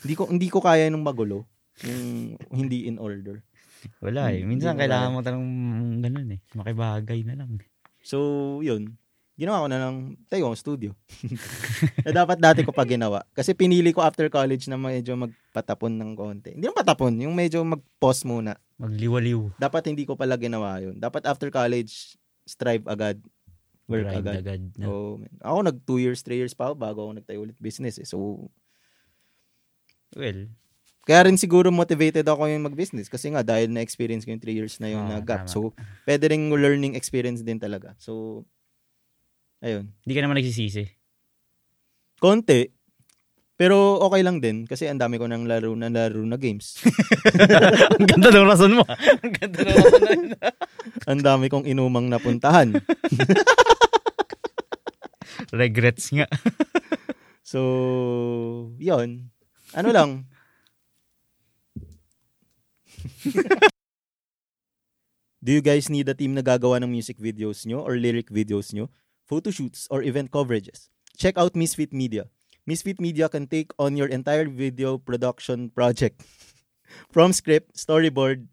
Speaker 1: Hindi ko hindi ko kaya nung magulo. Yung hindi in order.
Speaker 2: Wala eh. Minsan kailangan mo talagang ganun eh. Makibagay na lang.
Speaker 1: So, yun. Ginawa ko na lang, tayo ang studio. na dapat dati ko pa ginawa. Kasi pinili ko after college na medyo magpatapon ng konti. Hindi naman patapon, yung medyo mag-pause muna.
Speaker 2: Magliwaliw.
Speaker 1: Dapat hindi ko pala ginawa yun. Dapat after college, strive agad. Work
Speaker 2: Grind
Speaker 1: agad.
Speaker 2: agad. na.
Speaker 1: So, ako nag 2 years, 3 years pa ako bago ako nagtayo ulit business eh. So,
Speaker 2: Well,
Speaker 1: kaya rin siguro motivated ako yung mag-business kasi nga dahil na-experience ko yung 3 years na yung
Speaker 2: Oo,
Speaker 1: na gap.
Speaker 2: tama.
Speaker 1: So, pwede rin learning experience din talaga. So, ayun.
Speaker 2: hindi ka naman nagsisisi.
Speaker 1: Konti. Pero okay lang din kasi ang dami ko nang laro na laro na games.
Speaker 2: Ang ganda ng rason mo. Ang ganda ng rason na yun.
Speaker 1: ang dami kong inumang napuntahan.
Speaker 2: Regrets nga.
Speaker 1: So, yon Ano lang. Do you guys need a team na gagawa ng music videos nyo or lyric videos nyo, photoshoots, or event coverages? Check out Misfit Media. Misfit Media can take on your entire video production project. From script, storyboard,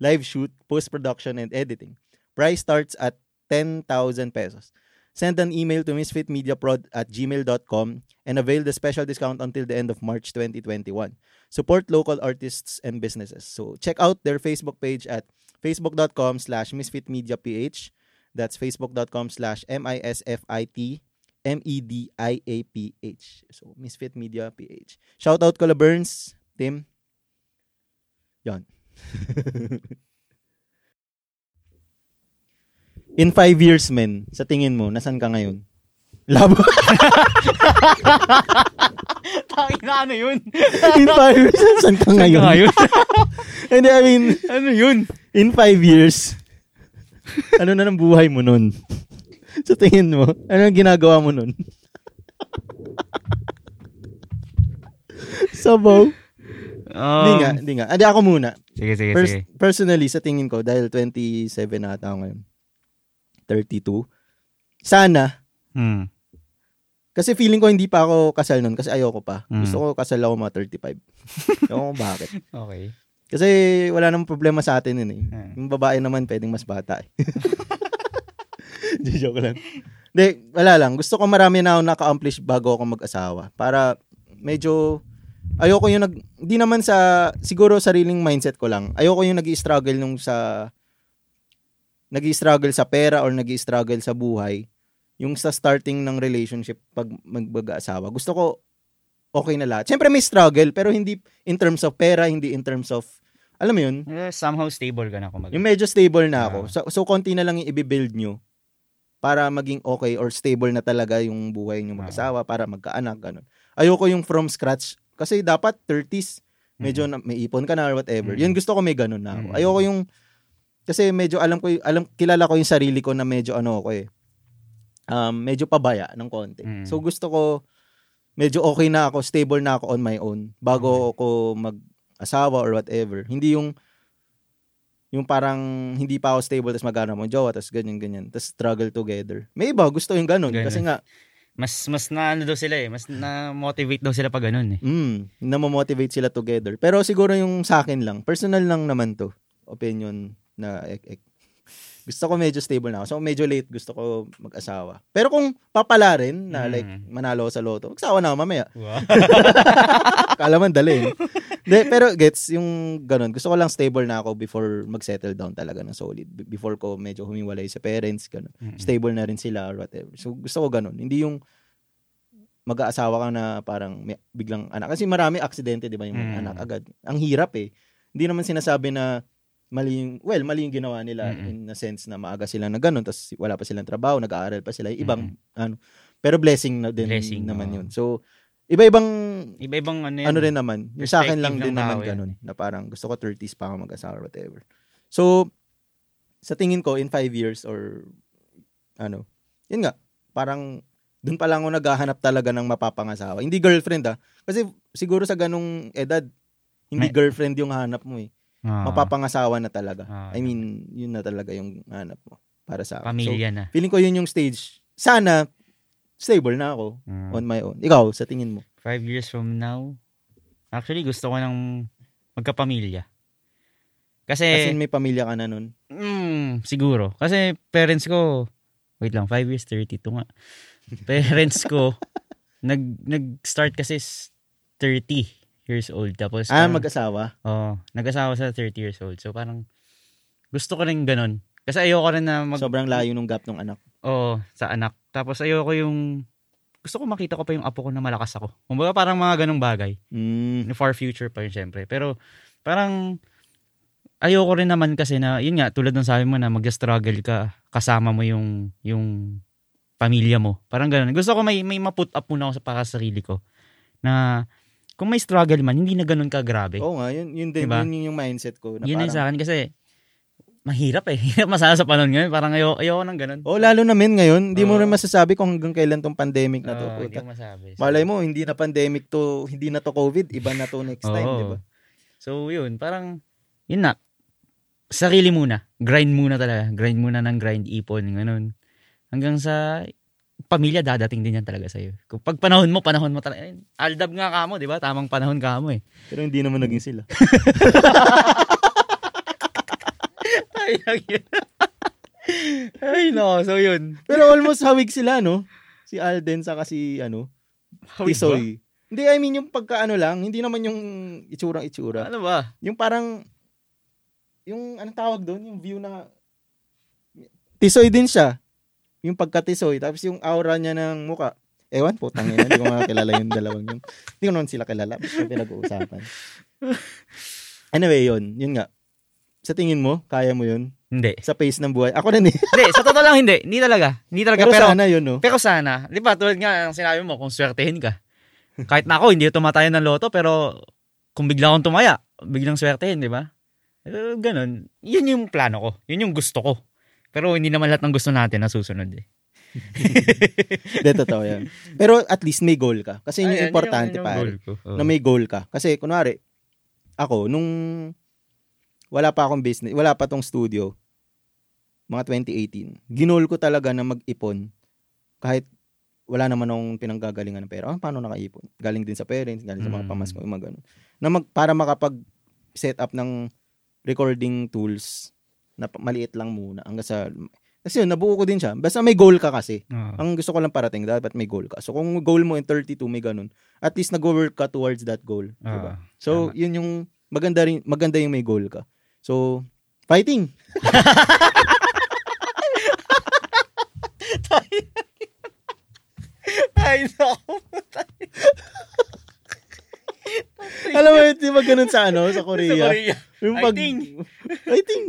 Speaker 1: live shoot, post-production, and editing. Price starts at 10,000 pesos. Send an email to misfitmediaprod at gmail.com and avail the special discount until the end of March 2021. Support local artists and businesses. So check out their Facebook page at facebook.com slash misfitmediaph. That's facebook.com slash M-I-S-F-I-T M-E-D-I-A-P-H. So Misfit Media PH. Shout out Cola Burns, Tim. Yan. In five years, men, sa tingin mo, nasan ka ngayon? Labo.
Speaker 2: Takin na ano yun?
Speaker 1: in five years, nasan ka ngayon?
Speaker 2: Ngayon?
Speaker 1: Hindi, I mean,
Speaker 2: ano yun?
Speaker 1: in five years, ano na ng buhay mo nun? sa tingin mo, ano ang ginagawa mo nun? Sabaw.
Speaker 2: Um,
Speaker 1: Hindi nga, hindi nga. Adi ako muna.
Speaker 2: Sige, sige,
Speaker 1: Pers-
Speaker 2: sige.
Speaker 1: personally, sa tingin ko, dahil 27 na ata ako ngayon, 32, sana,
Speaker 2: Hmm.
Speaker 1: kasi feeling ko hindi pa ako kasal nun kasi ayoko pa.
Speaker 2: Mm.
Speaker 1: Gusto ko kasal ako mga 35. Ewan ko bakit.
Speaker 2: Okay.
Speaker 1: Kasi wala namang problema sa atin yun eh.
Speaker 2: Hmm.
Speaker 1: Yung babae naman pwedeng mas bata eh. Di, joke lang. Hindi, wala lang. Gusto ko marami na ako naka-accomplish bago ako mag-asawa. Para medyo, ayoko yung nag, hindi naman sa, siguro sariling mindset ko lang. Ayoko yung nag struggle nung sa, nag struggle sa pera or nag struggle sa buhay. Yung sa starting ng relationship pag mag-asawa. Gusto ko, okay na lahat. Siyempre may struggle, pero hindi in terms of pera, hindi in terms of, alam mo yun,
Speaker 2: Eh, somehow stable ka na kumaga.
Speaker 1: yung medyo stable na ako.
Speaker 2: Ah.
Speaker 1: So, so konti na lang yung i-build nyo para maging okay or stable na talaga yung buhay nyo mag-asawa, para magkaanak, ganun. Ayoko yung from scratch. Kasi dapat 30s, medyo na, may ipon ka na or whatever.
Speaker 2: Mm.
Speaker 1: Yun gusto ko may ganun na ako.
Speaker 2: Mm.
Speaker 1: Ayoko yung, kasi medyo alam ko, alam, kilala ko yung sarili ko na medyo ano ako eh. Um, medyo pabaya ng konti.
Speaker 2: Mm.
Speaker 1: So gusto ko, medyo okay na ako, stable na ako on my own bago ako mag-asawa or whatever. Hindi yung yung parang hindi pa ako stable tapos magkano mo jowa tapos ganyan ganyan tapos struggle together. May iba gusto yung ganun,
Speaker 2: Ganun.
Speaker 1: kasi nga
Speaker 2: Mas mas na ano daw sila eh. Mas na motivate daw sila pag ganun eh.
Speaker 1: mm, na-motivate sila together. Pero siguro yung sa akin lang, personal lang naman to. Opinion na ek, ek. Gusto ko medyo stable na ako. So medyo late gusto ko mag-asawa. Pero kung papala rin na
Speaker 2: Mm.
Speaker 1: like manalo sa loto, magsawa na ako mamaya.
Speaker 2: Wow.
Speaker 1: Kala man dali. eh. De, pero gets yung ganun. Gusto ko lang stable na ako before mag-settle down talaga ng solid. Before ko medyo humiwalay sa parents, ganun.
Speaker 2: Mm-mm.
Speaker 1: Stable na rin sila or whatever. So gusto ko ganun. Hindi yung mag-aasawa ka na parang may, biglang anak. Kasi marami aksidente, di ba, yung mga
Speaker 2: Mm.
Speaker 1: anak agad. Ang hirap eh. Hindi naman sinasabi na mali yung, well, mali yung ginawa nila
Speaker 2: Mm-mm.
Speaker 1: in a sense na maaga sila na ganun, tapos wala pa silang trabaho, nag-aaral pa sila, ibang,
Speaker 2: Mm.
Speaker 1: ano. Pero blessing na din
Speaker 2: Blessing,
Speaker 1: naman
Speaker 2: oo.
Speaker 1: yun. So, Iba-ibang
Speaker 2: Iba-ibang ano yun.
Speaker 1: ano rin naman. Yung sa akin lang din naman
Speaker 2: yan.
Speaker 1: ganun. Na parang gusto ko 30s pa ako mag-asawa or whatever. So, sa tingin ko, in 5 years or ano, yun nga, parang dun pa lang ako naghahanap talaga ng mapapangasawa. Hindi girlfriend ah. Kasi siguro sa ganung edad, hindi
Speaker 2: May-
Speaker 1: girlfriend yung hanap mo eh.
Speaker 2: Ah,
Speaker 1: Mapapangasawa na talaga.
Speaker 2: Ah.
Speaker 1: I mean, yun na talaga yung hanap mo para sa akin. So,
Speaker 2: pamilya na.
Speaker 1: feeling ko yun yung stage. Sana, stable na ako
Speaker 2: Ah.
Speaker 1: on my own. Ikaw, sa tingin mo?
Speaker 2: Five years from now, actually gusto ko ng magkapamilya. Kasi,
Speaker 1: As in, may pamilya ka na nun.
Speaker 2: mm, siguro. Kasi parents ko, wait lang, 5 years, 32 nga. Parents ko, nag, nag-start kasi s- 30 years old. Tapos,
Speaker 1: Ah,
Speaker 2: parang-
Speaker 1: mag-asawa?
Speaker 2: Oo, nag-asawa sa 30 years old. So, parang, gusto ko rin ganun. Kasi ayoko rin na mag...
Speaker 1: Sobrang layo nung gap ng anak.
Speaker 2: Oo, sa anak. Tapos ayoko yung... Gusto ko makita ko pa yung apo ko na malakas ako. Kumbaga parang mga ganong bagay.
Speaker 1: Mm.
Speaker 2: Far future pa yun, syempre. Pero, parang, ayoko rin naman kasi na, yun nga, tulad ng sabi mo na mag-struggle ka, kasama mo yung, yung pamilya mo. Parang ganun. Gusto ko may, may ma-put up muna ako sa para sa sarili ko. Na, kung may struggle man, hindi na ganun ka grabe.
Speaker 1: Oo nga, yun, yun din,
Speaker 2: Diba?
Speaker 1: yun, yung mindset ko. Na
Speaker 2: yun
Speaker 1: parang,
Speaker 2: sa akin kasi, mahirap eh. Hirap masaya sa panahon ngayon. Parang ayoko, ayoko ng ganun.
Speaker 1: Oh, lalo na men ngayon, hindi mo
Speaker 2: Oo.
Speaker 1: rin masasabi kung hanggang kailan tong pandemic na to.
Speaker 2: Oo, hindi ko masabi. So,
Speaker 1: Malay mo, hindi na pandemic to, hindi na to COVID, iba na to next time,
Speaker 2: Oo.
Speaker 1: di ba?
Speaker 2: So, yun. Parang, yun na. Sarili muna. Grind muna talaga. Grind muna ng grind, ipon, ganun. Hanggang sa pamilya, dadating din yan talaga sa'yo. Kung pag panahon mo, panahon mo talaga. Aldab nga ka mo, di ba? Tamang panahon ka mo eh.
Speaker 1: Pero hindi naman naging sila.
Speaker 2: Ay, yun. Ay, no. So, yun.
Speaker 1: Pero almost hawig sila, no? Si Alden sa si, ano,
Speaker 2: Hawig ba?
Speaker 1: Tisoy. Hindi, I mean, yung pagka ano lang, hindi naman yung itsurang-itsura.
Speaker 2: Ano ba?
Speaker 1: Yung parang, yung, anong tawag doon? Yung view na, tisoy din siya. Yung pagka-tisoy. Tapos yung aura niya ng muka. Ewan po, tangin Hindi ko makakilala yung dalawang yun. Hindi ko naman sila kilala. Basta pinag-uusapan. Anyway, yun. Yun nga. Sa tingin mo, kaya mo yun?
Speaker 2: Hindi.
Speaker 1: Sa pace ng buhay. Ako rin eh.
Speaker 2: Hindi, sa totoo lang hindi. Hindi talaga. Hindi talaga.
Speaker 1: Pero,
Speaker 2: Pero,
Speaker 1: sana yun, no?
Speaker 2: Pero sana, di ba, tulad nga ng sinabi mo, kung swertehin ka. Kahit na ako, hindi tumatayo ng loto, pero kung bigla akong tumaya, biglang swertehin, di ba? Eh, ganun. Yun yung plano ko. Yun yung gusto ko. Pero hindi naman lahat ng gusto natin nasusunod eh.
Speaker 1: Hindi, totoo yan. Pero at least may goal ka. Kasi yun yung
Speaker 2: Ayun,
Speaker 1: importante,
Speaker 2: yun goal ko. Oo.
Speaker 1: na may goal ka. Kasi kunwari, ako, nung wala pa akong business, wala pa tong studio, mga 2018, ginol ko talaga na mag-ipon kahit wala naman akong pinanggagalingan ng pera. Ah, paano nakaipon? Galing din sa parents, galing sa mga
Speaker 2: Mm.
Speaker 1: pamasko, yung mga ganun. Na mag, para makapag-set up ng recording tools na maliit lang muna hanggang sa kasi yun, nabuo ko din siya. Basta may goal ka kasi.
Speaker 2: Oo.
Speaker 1: Ang gusto ko lang parating, dapat may goal ka. So, kung goal mo in 32, may ganun. At least nag-work ka towards that goal. diba?
Speaker 2: Ah,
Speaker 1: So,
Speaker 2: tama.
Speaker 1: yun yung maganda rin, maganda yung may goal ka. So, fighting!
Speaker 2: Ay, naku.
Speaker 1: Alam mo, di ba ganun sa ano, sa
Speaker 2: Sa
Speaker 1: Korea?
Speaker 2: Korea.
Speaker 1: Yung pag...
Speaker 2: Fighting!
Speaker 1: Fighting!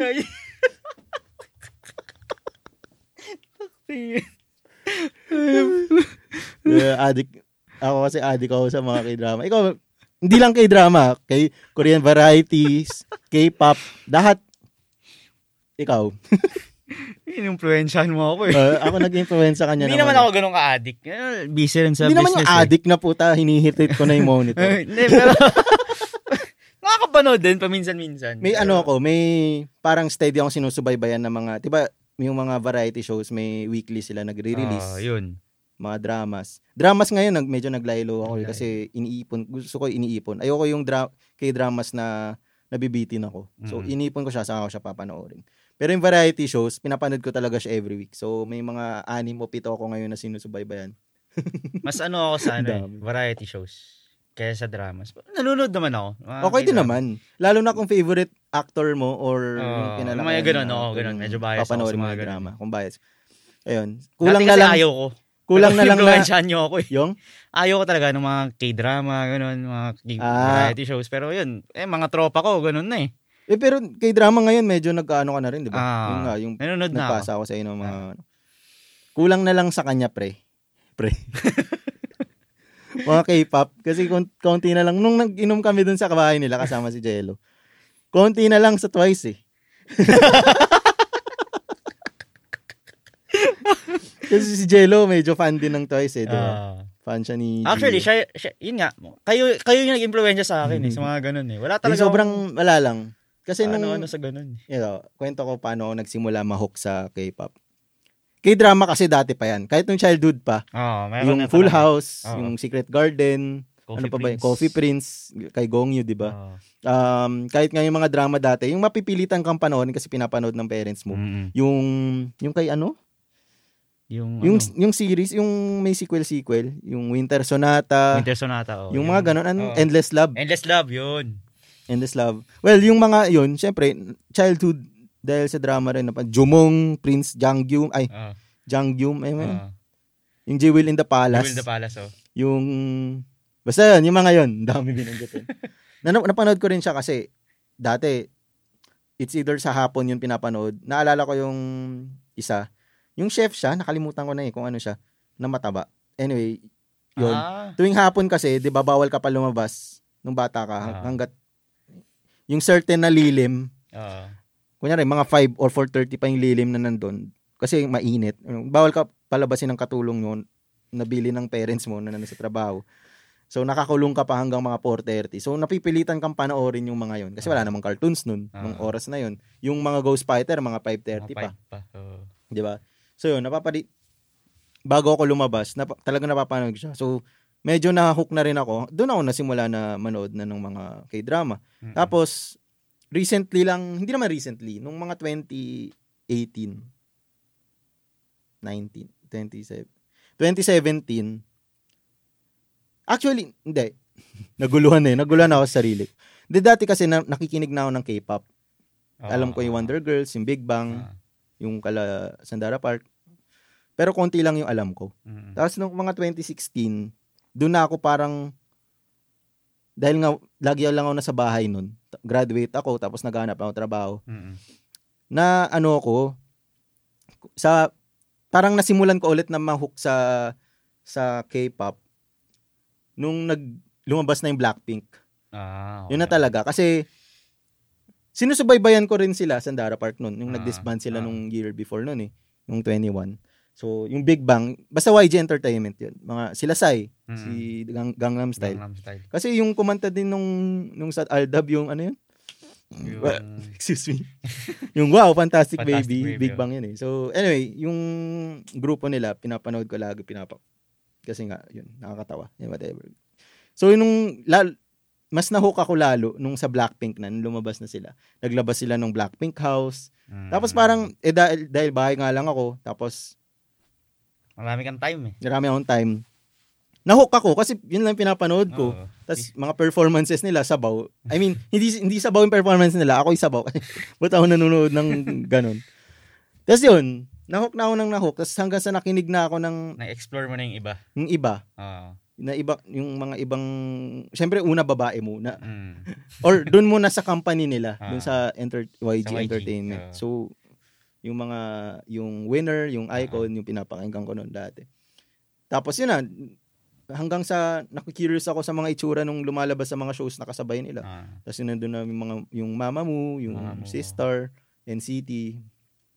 Speaker 1: Yeah, addict. Ako kasi addict ako sa mga k-drama. Ikaw, hindi lang k-drama, kay Korean varieties, K-pop, lahat. Ikaw.
Speaker 2: Inumpluensyahan mo ako eh.
Speaker 1: Uh, ako nag-influence sa kanya
Speaker 2: Hindi naman ako ganun ka-addict. Busy rin sa
Speaker 1: Hindi naman yung
Speaker 2: business eh.
Speaker 1: addict na puta, hinihitit ko na yung monitor.
Speaker 2: Hindi, pero... Nakakapanood din paminsan-minsan.
Speaker 1: May
Speaker 2: Pero-
Speaker 1: ano ako, may parang steady akong sinusubaybayan ng mga, 'di ba, yung mga variety shows may weekly sila nagre-release,
Speaker 2: Ah, yun.
Speaker 1: Mga dramas. Dramas ngayon nag medyo naglaylo ako eh,
Speaker 2: Naglaylo.
Speaker 1: kasi iniipon, gusto ko iniipon. Ayoko yung dra- kay dramas na nabibitin ako. So
Speaker 2: Mm.
Speaker 1: iniipon ko siya saka ko siya papanoorin. Pero yung variety shows, pinapanood ko talaga siya every week. So may mga anim o pito ako ngayon na sinusubaybayan.
Speaker 2: Mas ano ako sa ano eh, variety shows. Kaya sa dramas. Nanonood naman ako. Mga
Speaker 1: Okay din naman. Lalo na kung favorite actor mo or
Speaker 2: Oo,
Speaker 1: yung
Speaker 2: may ganun, oo, ganun. Medyo bias ako sa mga ganun.
Speaker 1: drama. Kung bias. Ayun.
Speaker 2: Dati
Speaker 1: Kulang na
Speaker 2: kasi
Speaker 1: lang.
Speaker 2: ayaw ko.
Speaker 1: Kulang na lang na.
Speaker 2: Niyo ako eh.
Speaker 1: Yung?
Speaker 2: Ayaw ko talaga ng mga K-drama, ganun, mga K-
Speaker 1: Ah.
Speaker 2: variety shows. Pero yun, eh, mga tropa ko, ganun na eh.
Speaker 1: Eh, pero kay drama ngayon, medyo nagkaano ka na rin, di ba?
Speaker 2: Ah.
Speaker 1: yung nga, yung
Speaker 2: Nanonood na ako.
Speaker 1: nagpasa ako sa inyo mga... ano. Kulang na lang sa kanya, pre. Pre. mga K-pop. Kasi kon- konti na lang. Nung nag-inom kami dun sa kabahay nila kasama si Jello. Konti na lang sa twice eh. Kasi si Jello medyo fan din ng twice eh. Diba?
Speaker 2: Ah.
Speaker 1: fan siya ni
Speaker 2: actually, siya, siya, yun nga, kayo, kayo yung nag-impluensya sa akin eh,
Speaker 1: Mhm.
Speaker 2: sa mga ganun eh. Wala
Speaker 1: Yung
Speaker 2: talaga
Speaker 1: sobrang wala lang. Kasi nung,
Speaker 2: ano, ano sa ganun.
Speaker 1: you know, kwento ko paano ako nagsimula mahook sa K-pop. K-drama kasi dati pa yan. Kahit nung childhood pa.
Speaker 2: Meron
Speaker 1: yung Full
Speaker 2: talaga.
Speaker 1: House,
Speaker 2: Oo.
Speaker 1: yung Secret Garden,
Speaker 2: Coffee
Speaker 1: ano pa ba yun?
Speaker 2: Prince.
Speaker 1: Coffee Prince, kay Gongyu, di ba?
Speaker 2: Oo.
Speaker 1: Um, kahit nga yung mga drama dati, yung mapipilitan kang panoorin kasi pinapanood ng parents mo.
Speaker 2: Mm-mm.
Speaker 1: Yung, yung kay ano?
Speaker 2: Yung,
Speaker 1: Yung,
Speaker 2: ano,
Speaker 1: yung series, yung may sequel-sequel. Yung Winter Sonata.
Speaker 2: Winter Sonata. Oh,
Speaker 1: yung mga ganun. Ano,
Speaker 2: Oo.
Speaker 1: Endless Love.
Speaker 2: Endless Love, yun.
Speaker 1: Endless Love. Well, yung mga yun, syempre, childhood, dahil sa drama rin, na- Jumong, Prince, Jangyum, ay,
Speaker 2: Oo.
Speaker 1: Jangyum, ay,
Speaker 2: Oo.
Speaker 1: yung Jewel in the Palace.
Speaker 2: Jewel in the Palace, oh.
Speaker 1: Yung, basta yun, yung mga yun, dami binanggitin. na, napanood ko rin siya kasi, dati, it's either sa hapon yung pinapanood. Naalala ko yung isa, yung chef siya, nakalimutan ko na eh kung ano siya, na mataba. Anyway, yun.
Speaker 2: Ah.
Speaker 1: Tuwing hapon kasi, di ba, bawal ka pa lumabas nung bata ka,
Speaker 2: Ah.
Speaker 1: hanggat, yung certain na lilim,
Speaker 2: Oo.
Speaker 1: kunyari, mga 5 or 4.30 pa yung lilim na nandun, kasi mainit, bawal ka palabasin ng katulong yun, nabili ng parents mo na nasa trabaho. So, nakakulong ka pa hanggang mga 4.30. So, napipilitan kang panoorin yung mga yon Kasi wala namang cartoons nun, nung
Speaker 2: Ah.
Speaker 1: oras na yon Yung mga Ghost Fighter, mga 5.30
Speaker 2: Mga
Speaker 1: pa.
Speaker 2: pa. Oo.
Speaker 1: Di ba? So, yun, napapadi... Bago ako lumabas, nap- talaga napapanood siya. So, medyo nahook na rin ako. Doon ako nasimula na manood na ng mga K-drama.
Speaker 2: Mm-mm.
Speaker 1: Tapos, recently lang, hindi naman recently, nung mga 2018, 19, 27, 2017, actually, hindi. Naguluhan eh. Naguluhan ako sa sarili. Hindi, dati kasi na, nakikinig na ako ng K-pop. Alam ko yung Wonder Girls, yung Big Bang,
Speaker 2: Ah.
Speaker 1: Yung kala Sandara Park. Pero konti lang yung alam ko.
Speaker 2: Mm-mm.
Speaker 1: Tapos nung mga 2016, doon na ako parang dahil nga lagi lang ako nasa bahay nun. Graduate ako tapos naghanap ako trabaho.
Speaker 2: Mm-mm.
Speaker 1: Na ano ako sa parang nasimulan ko ulit na mahook sa sa K-pop nung nag lumabas na yung Blackpink.
Speaker 2: Ah,
Speaker 1: Yun na
Speaker 2: okay.
Speaker 1: talaga kasi sinusubaybayan ko rin sila Sandara Park nun. Yung
Speaker 2: Ah,
Speaker 1: nag-disband sila
Speaker 2: ah.
Speaker 1: nung year before nun eh. Yung 21. So, yung Big Bang, basta YG Entertainment yun. Mga, sila Sai,
Speaker 2: Mm-mm.
Speaker 1: si Gang, Gangnam Style.
Speaker 2: Gangnam Style.
Speaker 1: Kasi yung kumanta din nung, nung sa Aldab, yung ano yun?
Speaker 2: Yung,
Speaker 1: Wa- Excuse me. yung Wow, Fantastic,
Speaker 2: Fantastic
Speaker 1: Baby,
Speaker 2: Baby,
Speaker 1: Big
Speaker 2: oh.
Speaker 1: Bang yun eh. So, anyway, yung grupo nila, pinapanood ko lagi, pinapak. Kasi nga, yun, nakakatawa. Yun, whatever. So, yun nung, lal, mas nahook ako lalo nung sa Blackpink na, nung lumabas na sila. Naglabas sila nung Blackpink House.
Speaker 2: Mm.
Speaker 1: Tapos parang, eh dahil, dahil bahay nga lang ako, tapos
Speaker 2: Marami kang time eh.
Speaker 1: marami akong time. Nahook ako kasi yun lang pinapanood ko.
Speaker 2: Oo.
Speaker 1: Tapos mga performances nila sabaw. I mean, hindi hindi sabaw yung performance nila, ako yung sabaw. Ba't ako nanonood ng ganun? Tapos yun, nahook na ako ng nahook. Tapos hanggang sa nakinig na ako ng,
Speaker 2: Na-explore mo na yung iba.
Speaker 1: ng iba.
Speaker 2: Oo.
Speaker 1: Na iba, yung mga ibang, syempre una babae muna.
Speaker 2: Mm.
Speaker 1: Or doon muna sa company nila,
Speaker 2: Ah.
Speaker 1: doon sa enter, YG,
Speaker 2: Sa YG,
Speaker 1: Entertainment.
Speaker 2: ah.
Speaker 1: So, yung mga, yung winner, yung icon, yung pinapakinggan ko noon dati. Tapos yun na, hanggang sa, nakikurious ako sa mga itsura nung lumalabas sa mga shows na kasabay nila.
Speaker 2: Ah.
Speaker 1: Tapos yun nandun na yung mga, yung Mamamoo, yung
Speaker 2: Mamamoo.
Speaker 1: Sistar, NCT,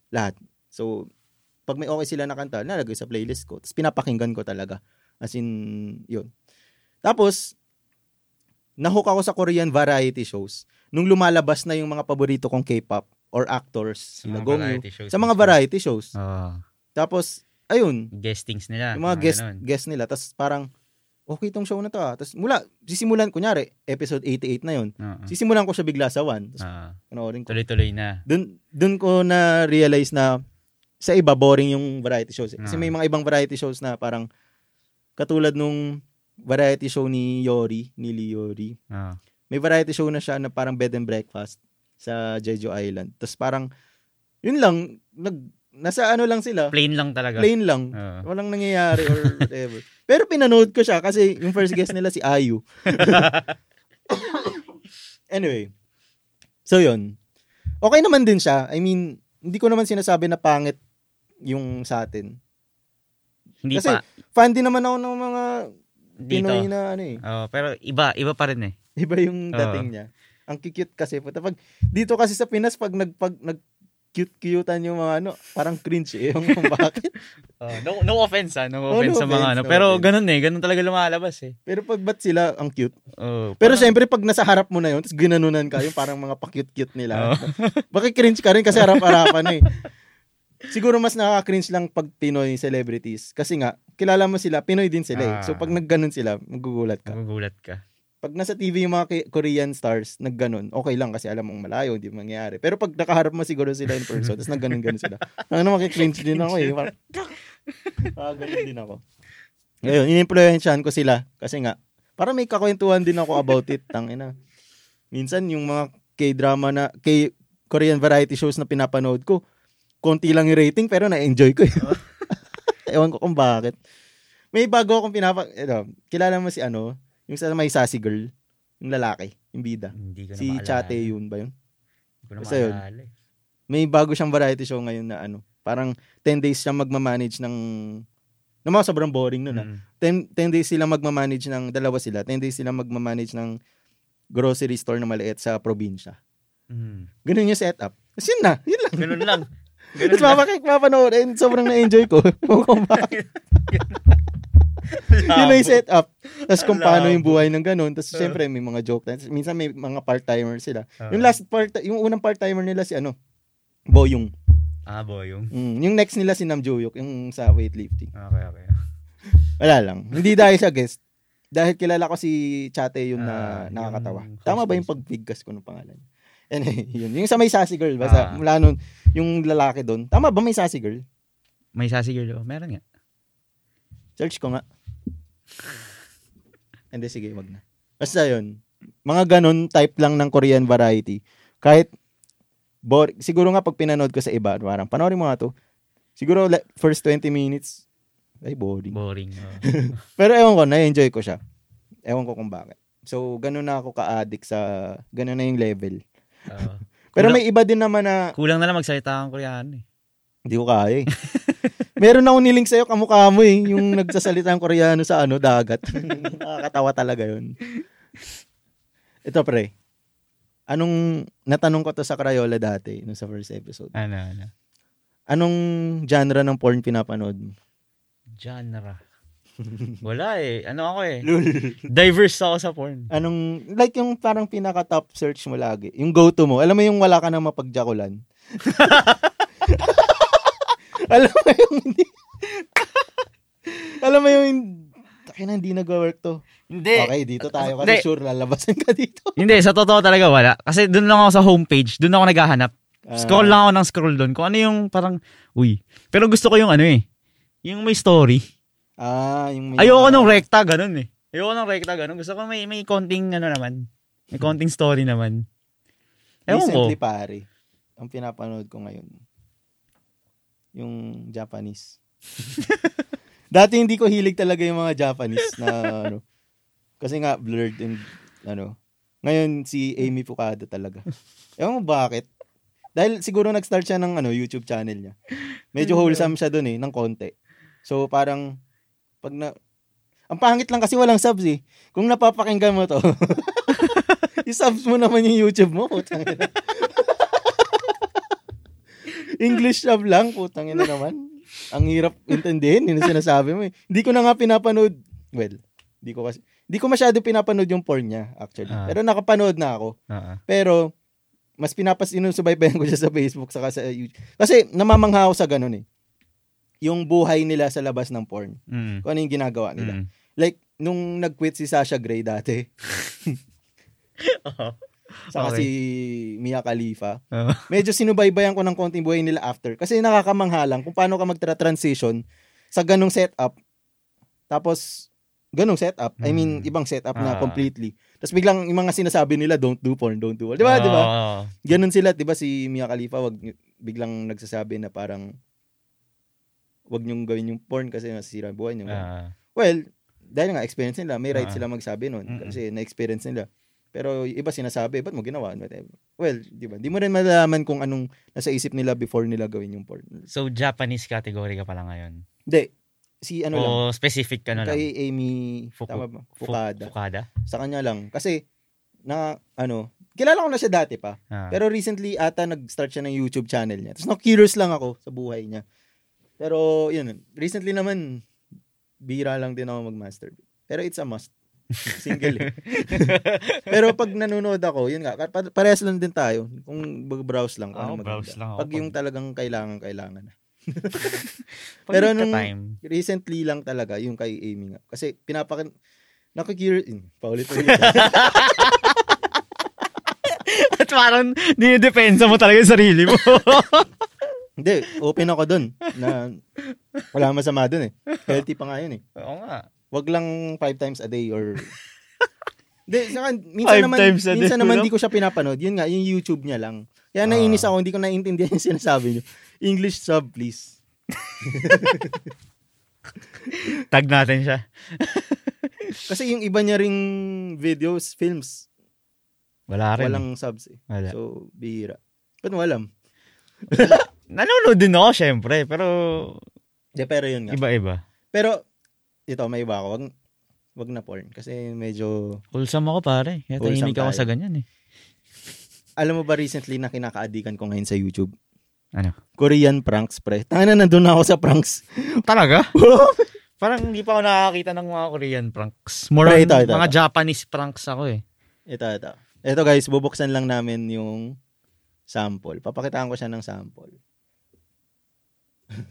Speaker 1: lahat. So, pag may okay sila na kanta, nalagay sa playlist ko. Tapos pinapakinggan ko talaga. As in, yun. Tapos, nahook ako sa Korean variety shows. Nung lumalabas na yung mga paborito kong K-pop or actors,
Speaker 2: Sa
Speaker 1: sila
Speaker 2: mga
Speaker 1: Gongyu,
Speaker 2: variety shows
Speaker 1: sa mga variety shows.
Speaker 2: Oo.
Speaker 1: Tapos, ayun,
Speaker 2: Guestings nila.
Speaker 1: yung mga guest,
Speaker 2: ganun.
Speaker 1: guest nila. Tapos parang, okay tong show na to ah. Tapos mula, sisimulan, kunyari, episode 88 na yun.
Speaker 2: Oo.
Speaker 1: Sisimulan ko siya bigla sa 1. Tapos panoorin ko.
Speaker 2: Tuloy-tuloy na.
Speaker 1: Dun, dun ko na realize na sa iba, boring yung variety shows. eh. Kasi
Speaker 2: Ah.
Speaker 1: may mga ibang variety shows na parang katulad nung variety show ni Yori, ni Lee Yori.
Speaker 2: Oo.
Speaker 1: May variety show na siya na parang bed and breakfast sa Jeju Island. Tapos parang, yun lang, nag, nasa ano lang sila,
Speaker 2: Plain lang talaga.
Speaker 1: plain lang.
Speaker 2: Oo.
Speaker 1: Walang nangyayari or whatever. Pero pinanood ko siya kasi yung first guest nila si Ayu. anyway. So yun. Okay naman din siya. I mean, hindi ko naman sinasabi na pangit yung sa atin.
Speaker 2: Hindi
Speaker 1: Kasi-
Speaker 2: pa.
Speaker 1: Fan din naman ako ng mga
Speaker 2: dito.
Speaker 1: Pinoy na ano eh.
Speaker 2: Oh, pero iba, iba pa rin eh.
Speaker 1: Iba yung dating niya. Ang cute kasi. Puta, pag, dito kasi sa Pinas, pag nag, pag, nag cute-cutean yung mga ano, parang cringe eh. Yung bakit.
Speaker 2: Oh, no, no offense ah, no
Speaker 1: Oh,
Speaker 2: offense
Speaker 1: no
Speaker 2: sa mga
Speaker 1: offense,
Speaker 2: ano.
Speaker 1: no
Speaker 2: pero
Speaker 1: offense.
Speaker 2: ganun eh, ganun talaga lumalabas eh.
Speaker 1: Pero pag ba't sila ang cute?
Speaker 2: Oh,
Speaker 1: Pero
Speaker 2: parang-
Speaker 1: syempre, pag nasa harap mo na yun, tapos ginanunan ka, yung parang mga pa-cute-cute nila.
Speaker 2: Oh.
Speaker 1: Bakit cringe ka rin kasi harap-harapan eh. Siguro mas nakaka-cringe lang pag Pinoy celebrities. Kasi nga, kilala mo sila, Pinoy din sila eh.
Speaker 2: Ah.
Speaker 1: So pag nagganon sila, magugulat ka.
Speaker 2: Magugulat ka.
Speaker 1: Pag nasa TV yung mga Korean stars, nagganon, okay lang kasi alam mong malayo, hindi mangyayari. Pero pag nakaharap mo siguro sila in person, tapos nagganon-ganon sila. Ano, makikringe din ako eh. Parang, ah, ganun din ako. Ngayon, in-influensyahan ko sila kasi nga, para may kakwentuhan din ako about it. Tangina. Minsan, yung mga K-drama na, K Korean variety shows na pinapanood ko, konti lang yung rating pero na-enjoy ko. eh. Ewan ko kung bakit. May bago akong pinapa... Ito, kilala mo si ano? Yung sa may sassy girl. Yung lalaki. Yung bida.
Speaker 2: Hindi ko na
Speaker 1: Si
Speaker 2: maalala.
Speaker 1: Chate yun ba yun?
Speaker 2: Hindi ko na
Speaker 1: Basta yun.
Speaker 2: maalala eh.
Speaker 1: May bago siyang variety show ngayon na ano. Parang 10 days siya magmamanage ng... Na mga sobrang boring nun ah.
Speaker 2: Mm.
Speaker 1: 10, 10 days sila magmamanage ng... Dalawa sila. 10 days sila magmamanage ng grocery store na maliit sa probinsya.
Speaker 2: Mm.
Speaker 1: Ganun yung setup. Tapos yun na. Yun lang.
Speaker 2: Ganun lang.
Speaker 1: Tapos mapakik mapanood and sobrang na-enjoy ko. Kung bakit. yun na yung setup. Tapos kung paano yung buhay ng ganun. Tapos
Speaker 2: Uh.
Speaker 1: syempre may mga joke. Tapos minsan may mga part-timer sila.
Speaker 2: Ah.
Speaker 1: Yung last part, yung unang part-timer nila si ano, Boyong.
Speaker 2: Ah, boy, yung.
Speaker 1: Mm, yung next nila si Nam Joyok, yung sa weightlifting.
Speaker 2: Okay, okay.
Speaker 1: Wala lang. Hindi dahil sa guest. Dahil kilala ko si Chate yun na
Speaker 2: Ah,
Speaker 1: nakakatawa.
Speaker 2: yung
Speaker 1: Tama ba yung pagbigkas ko ng pangalan? Anyway, yun. Yung sa may sassy girl, basta
Speaker 2: Ah.
Speaker 1: mula nun, yung lalaki doon. Tama ba may sassy girl?
Speaker 2: May sassy girl. oh. Meron nga.
Speaker 1: Search ko nga. Hindi, sige, wag na. Basta yun. Mga ganun type lang ng Korean variety. Kahit, bor siguro nga pag pinanood ko sa iba, parang panoorin mo nga to. Siguro first 20 minutes, ay boring.
Speaker 2: Boring. oh.
Speaker 1: Pero ewan ko, na-enjoy ko siya. Ewan ko kung bakit. So, ganun na ako ka-addict sa, ganun na yung level. Pero
Speaker 2: Kulang-
Speaker 1: may iba din naman na,
Speaker 2: kulang na lang magsalita ang Koreano eh.
Speaker 1: hindi ko kaya eh. Meron akong nilink sa'yo, kamukha mo eh. Yung nagsasalita ng Koreano sa ano, dagat. Nakakatawa talaga yun. Ito pre, anong, natanong ko to sa Crayola dati, nung sa first episode.
Speaker 2: Ano, ano.
Speaker 1: Anong genre ng porn pinapanood mo?
Speaker 2: Genre. Wala eh. Ano ako eh.
Speaker 1: Lul.
Speaker 2: Diverse ako sa porn.
Speaker 1: Anong, like yung parang pinaka-top search mo lagi. Yung go-to mo. Alam mo yung wala ka nang mapagjakulan. Alam mo yung hindi. Alam mo yung, takin na, hindi nag-work to.
Speaker 2: Hindi.
Speaker 1: Okay, dito tayo kasi
Speaker 2: Hindi.
Speaker 1: sure lalabasan ka dito.
Speaker 2: Hindi, sa totoo talaga wala. Kasi doon lang ako sa homepage. Doon ako naghahanap.
Speaker 1: Ah,
Speaker 2: Scroll lang ako ng scroll doon. Kung ano yung parang, uy. Pero gusto ko yung ano eh. Yung may story.
Speaker 1: Ah, yung may-
Speaker 2: Ayoko nung rekta, ganun eh. Ayoko nung rekta, ganun. Gusto ko may, may konting ano naman. May konting story naman. Ewan ko.
Speaker 1: Recently pare, ang pinapanood ko ngayon, yung Japanese. Dati hindi ko hilig talaga yung mga Japanese na ano. Kasi nga blurred and ano. Ngayon si Amy Pukada talaga. Ewan mo bakit? Dahil siguro nag-start siya ng ano, YouTube channel niya. Medyo wholesome siya doon eh, ng konti. So parang pag na ang pangit lang kasi walang subs eh. Kung napapakinggan mo to, i-subs mo naman yung YouTube mo, putang ina. English sub lang, putang ina naman. Ang hirap intindihin, yun sinasabi mo eh. Hindi ko na nga pinapanood, well, hindi ko kasi, hindi ko masyado pinapanood yung porn niya, actually.
Speaker 2: Ah.
Speaker 1: Pero nakapanood na ako.
Speaker 2: Oo.
Speaker 1: Pero, mas pinapas inusubaybayan ko siya sa Facebook saka sa YouTube. Kasi namamangha ako sa ganun eh. Yung buhay nila sa labas ng porn.
Speaker 2: Mm.
Speaker 1: Kung ano yung ginagawa nila.
Speaker 2: Mm.
Speaker 1: Like, nung nag-quit si Sasha Grey dati, saka
Speaker 2: Okay.
Speaker 1: si Mia Khalifa,
Speaker 2: Oo.
Speaker 1: medyo sinubaybayan ko ng konting buhay nila after. Kasi nakakamanghang lang kung paano ka magtra-transition sa ganong setup. Tapos, ganong setup. I mean,
Speaker 2: Hmm.
Speaker 1: ibang setup na
Speaker 2: Ah.
Speaker 1: completely. Tapos biglang yung mga sinasabi nila, don't do porn, don't do porn. Di ba? Di ba?
Speaker 2: Oo.
Speaker 1: Ganon sila. Di ba si Mia Khalifa, wag, biglang nagsasabi na parang wag niyong gawin yung porn kasi nasisira ang buhay niyo.
Speaker 2: Ah.
Speaker 1: Well, dahil nga experience nila, may right
Speaker 2: Ah.
Speaker 1: sila magsabi
Speaker 2: Mm-mm.
Speaker 1: kasi na-experience nila. Pero iba sinasabi, ba't mo ginawa? Whatever. Well, di ba? Di mo rin malalaman kung anong nasa isip nila before nila gawin yung porn.
Speaker 2: So, Japanese category ka pala ngayon.
Speaker 1: Hindi. si ano lang,
Speaker 2: o specific ka na lang.
Speaker 1: kay Amy,
Speaker 2: Fuku-
Speaker 1: tama ba?
Speaker 2: Fu-
Speaker 1: Fukada.
Speaker 2: Fukada?
Speaker 1: Sa kanya lang. Kasi, na, ano, kilala ko na siya dati pa.
Speaker 2: Ah.
Speaker 1: Pero recently, ata nag-start siya ng YouTube channel niya. Tapos na-curious lang ako sa buhay niya. Pero, yun, recently naman, bira lang din ako mag-masturbate. Pero it's a must. Single eh. Pero pag nanonood ako, yun nga, pa- parehas lang din tayo. Kung browse lang.
Speaker 2: Ako,
Speaker 1: ano
Speaker 2: browse lang ako.
Speaker 1: Pag yung talagang kailangan, kailangan na. Pero nung-
Speaker 2: time.
Speaker 1: Recently lang talaga, yung kay Amy nga. Kasi pinapakan... Nakikurious... Paulit-ulit.
Speaker 2: At parang dinidepensa mo talaga yung sarili mo.
Speaker 1: Hindi, open ako dun. Na, wala masama dun eh. Healthy pa nga yun eh.
Speaker 2: Oo nga.
Speaker 1: Wag lang five times a day or... Hindi, saka, minsan
Speaker 2: Five
Speaker 1: naman,
Speaker 2: times a day,
Speaker 1: minsan naman
Speaker 2: wala?
Speaker 1: di ko siya pinapanood. Yun nga, yung YouTube niya lang. Kaya naiinis
Speaker 2: Ah.
Speaker 1: ako, hindi ko naiintindihan yung sinasabi niyo. English sub, please.
Speaker 2: Tag natin siya.
Speaker 1: Kasi yung iba niya ring videos, films,
Speaker 2: Wala rin.
Speaker 1: walang subs eh.
Speaker 2: Wala.
Speaker 1: So, bihira. Pero walam.
Speaker 2: Nanonood din ako, syempre. Pero,
Speaker 1: De, pero yun nga.
Speaker 2: iba-iba.
Speaker 1: Pero, ito, may iba ako. Wag, wag na porn. Kasi medyo...
Speaker 2: Wholesome ako, pare. Kaya tahimik ako sa ganyan eh.
Speaker 1: Alam mo ba recently na kinakaadikan ko ngayon sa YouTube?
Speaker 2: Ano?
Speaker 1: Korean pranks, pre. Tanga na, nandun na ako sa pranks.
Speaker 2: Talaga? Parang hindi pa ako nakakita ng mga Korean pranks. More
Speaker 1: Pre, ito, ito,
Speaker 2: mga
Speaker 1: ito.
Speaker 2: Japanese pranks ako eh.
Speaker 1: ito, ito. Ito guys, bubuksan lang namin yung sample. Papakitaan ko siya ng sample.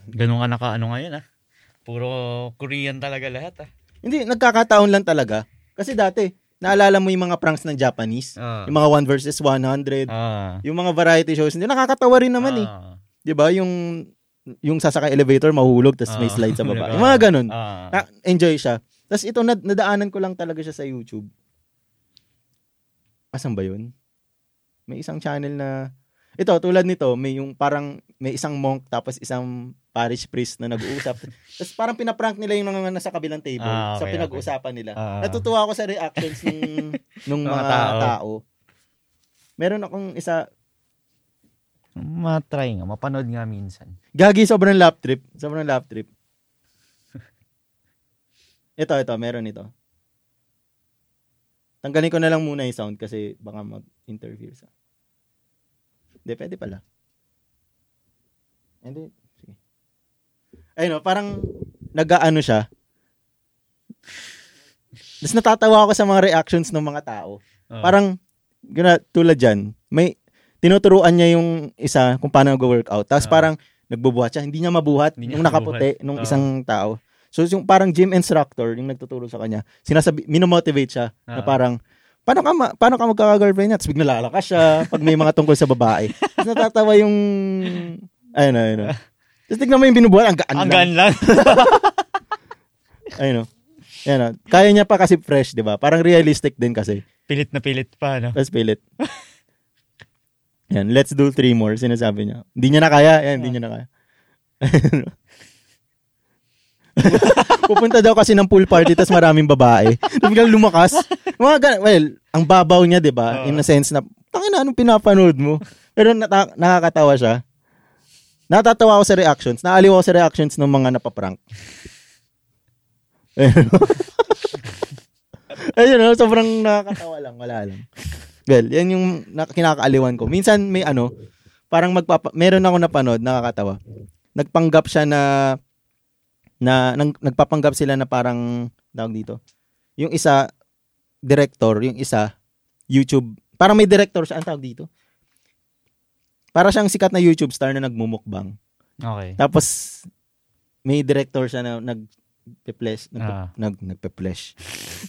Speaker 2: Ganun ka naka ano ngayon ah. Puro Korean talaga lahat ah.
Speaker 1: Hindi, nagkakataon lang talaga. Kasi dati, naalala mo yung mga pranks ng Japanese?
Speaker 2: Ah.
Speaker 1: Yung mga 1 versus 100.
Speaker 2: Ah.
Speaker 1: Yung mga variety shows. Hindi, nakakatawa rin naman eh.
Speaker 2: Ah.
Speaker 1: 'Di ba Yung, yung sasakay elevator, mahuhulog, tapos may
Speaker 2: Ah.
Speaker 1: slide sa baba.
Speaker 2: Diba?
Speaker 1: Yung mga ganun.
Speaker 2: Ah.
Speaker 1: Na- enjoy siya. Tapos ito, nad- nadaanan ko lang talaga siya sa YouTube. Asan ba yun? May isang channel na... Ito, tulad nito, may yung parang may isang monk tapos isang parish priest na nag-uusap. tapos parang pinaprank nila yung mga nasa kabilang table
Speaker 2: Ah,
Speaker 1: sa
Speaker 2: okay,
Speaker 1: pinag-uusapan nila.
Speaker 2: Ah.
Speaker 1: Natutuwa ako sa reactions ng nung
Speaker 2: Mga
Speaker 1: mga,
Speaker 2: tao.
Speaker 1: tao. Meron akong isa,
Speaker 2: Matry nga, mapanood nga minsan.
Speaker 1: Gagi, sobrang lap trip. Sobrang lap trip. ito, ito, meron ito. Tanggalin ko na lang muna yung sound kasi baka mag-interfere sa. Hindi, pwede pala. Hindi, sige. Ayun, no, parang nag-ano siya. Tapos natatawa ako sa mga reactions ng mga tao.
Speaker 2: Ah.
Speaker 1: Parang, gana, tulad dyan, may, tinuturuan niya yung isa kung paano mag-workout. Tapos
Speaker 2: Ah.
Speaker 1: parang, nagbubuhat siya. Hindi niya mabuhat
Speaker 2: Hindi niya
Speaker 1: yung nakaputi nung
Speaker 2: Ah.
Speaker 1: isang tao. So, yung parang gym instructor, yung nagtuturo sa kanya, sinasabi, minomotivate siya na
Speaker 2: Ah.
Speaker 1: parang, paano ka, ma- paano ka magkaka-girlfriend niya? Tapos bigla lalakas siya pag may mga tungkol sa babae. Tapos natatawa yung, ayun, ayun. ayun. Tapos tignan mo yung binubuhat, ang gaan
Speaker 2: Ang
Speaker 1: lang.
Speaker 2: gaan lang.
Speaker 1: Ayun, oh. Yan, oh. Kaya niya pa kasi fresh, di ba? Parang realistic din kasi.
Speaker 2: pilit na pilit pa, no?
Speaker 1: Tapos pilit. Yan, let's do three more, sinasabi niya. Hindi niya na kaya, yan, hindi niya na kaya. Pupunta daw kasi ng pool party tapos maraming babae. Tapos biglang lumakas. Mga gan- well, ang babaw niya, 'di ba?
Speaker 2: Oo.
Speaker 1: In a sense na tangina anong pinapanood mo? Pero nata- nakakatawa siya. Natatawa ako sa reactions. Naaliw ako sa reactions ng mga napaprank. Ayun. No? sobrang nakakatawa lang. Wala lang. Well, yan yung na- kinakaaliwan ko. Minsan may ano, parang magpapa... Meron ako napanood, nakakatawa. Nagpanggap siya na na nang, nagpapanggap sila na parang tawag dito. Yung isa director, yung isa YouTube. Parang may director siya, ang tawag dito. Para siyang sikat na YouTube star na nagmumukbang.
Speaker 2: Okay.
Speaker 1: Tapos may director siya na nag pe-flash, nag,
Speaker 2: Ah.
Speaker 1: nag nagpe-flash.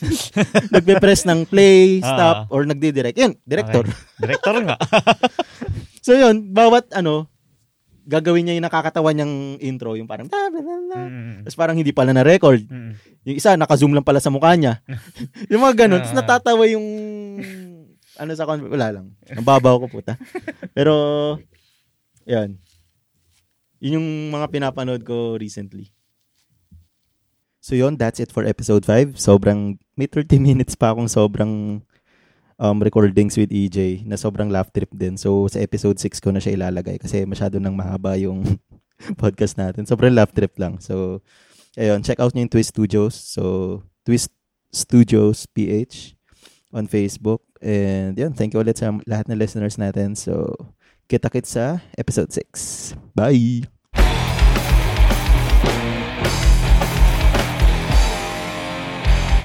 Speaker 1: nagpe-press ng play,
Speaker 2: Ah.
Speaker 1: stop, or nagdi-direct. Yun, director.
Speaker 2: Okay. Director nga.
Speaker 1: So yun, bawat ano, gagawin niya yung nakakatawa niyang intro, yung parang, "Ah, blah, blah, blah."
Speaker 2: Mm,
Speaker 1: tapos parang hindi pala na-record.
Speaker 2: mm.
Speaker 1: Yung isa, naka-zoom lang pala sa mukha niya. yung mga ganun. Tapos
Speaker 2: Ah.
Speaker 1: natatawa yung, ano sa con- wala lang. Nababaw ko puta. Pero, yan. Yun yung mga pinapanood ko recently. So yun, that's it for episode 5. Sobrang, may 30 minutes pa akong sobrang um, recordings with EJ na sobrang laugh trip din. So sa episode 6 ko na siya ilalagay kasi masyado nang mahaba yung podcast natin. Sobrang laugh trip lang. So ayun, check out nyo yung Twist Studios. So, Twist Studios PH on Facebook. And yun, thank you ulit sa lahat ng listeners natin. So, kita-kits sa episode 6. Bye!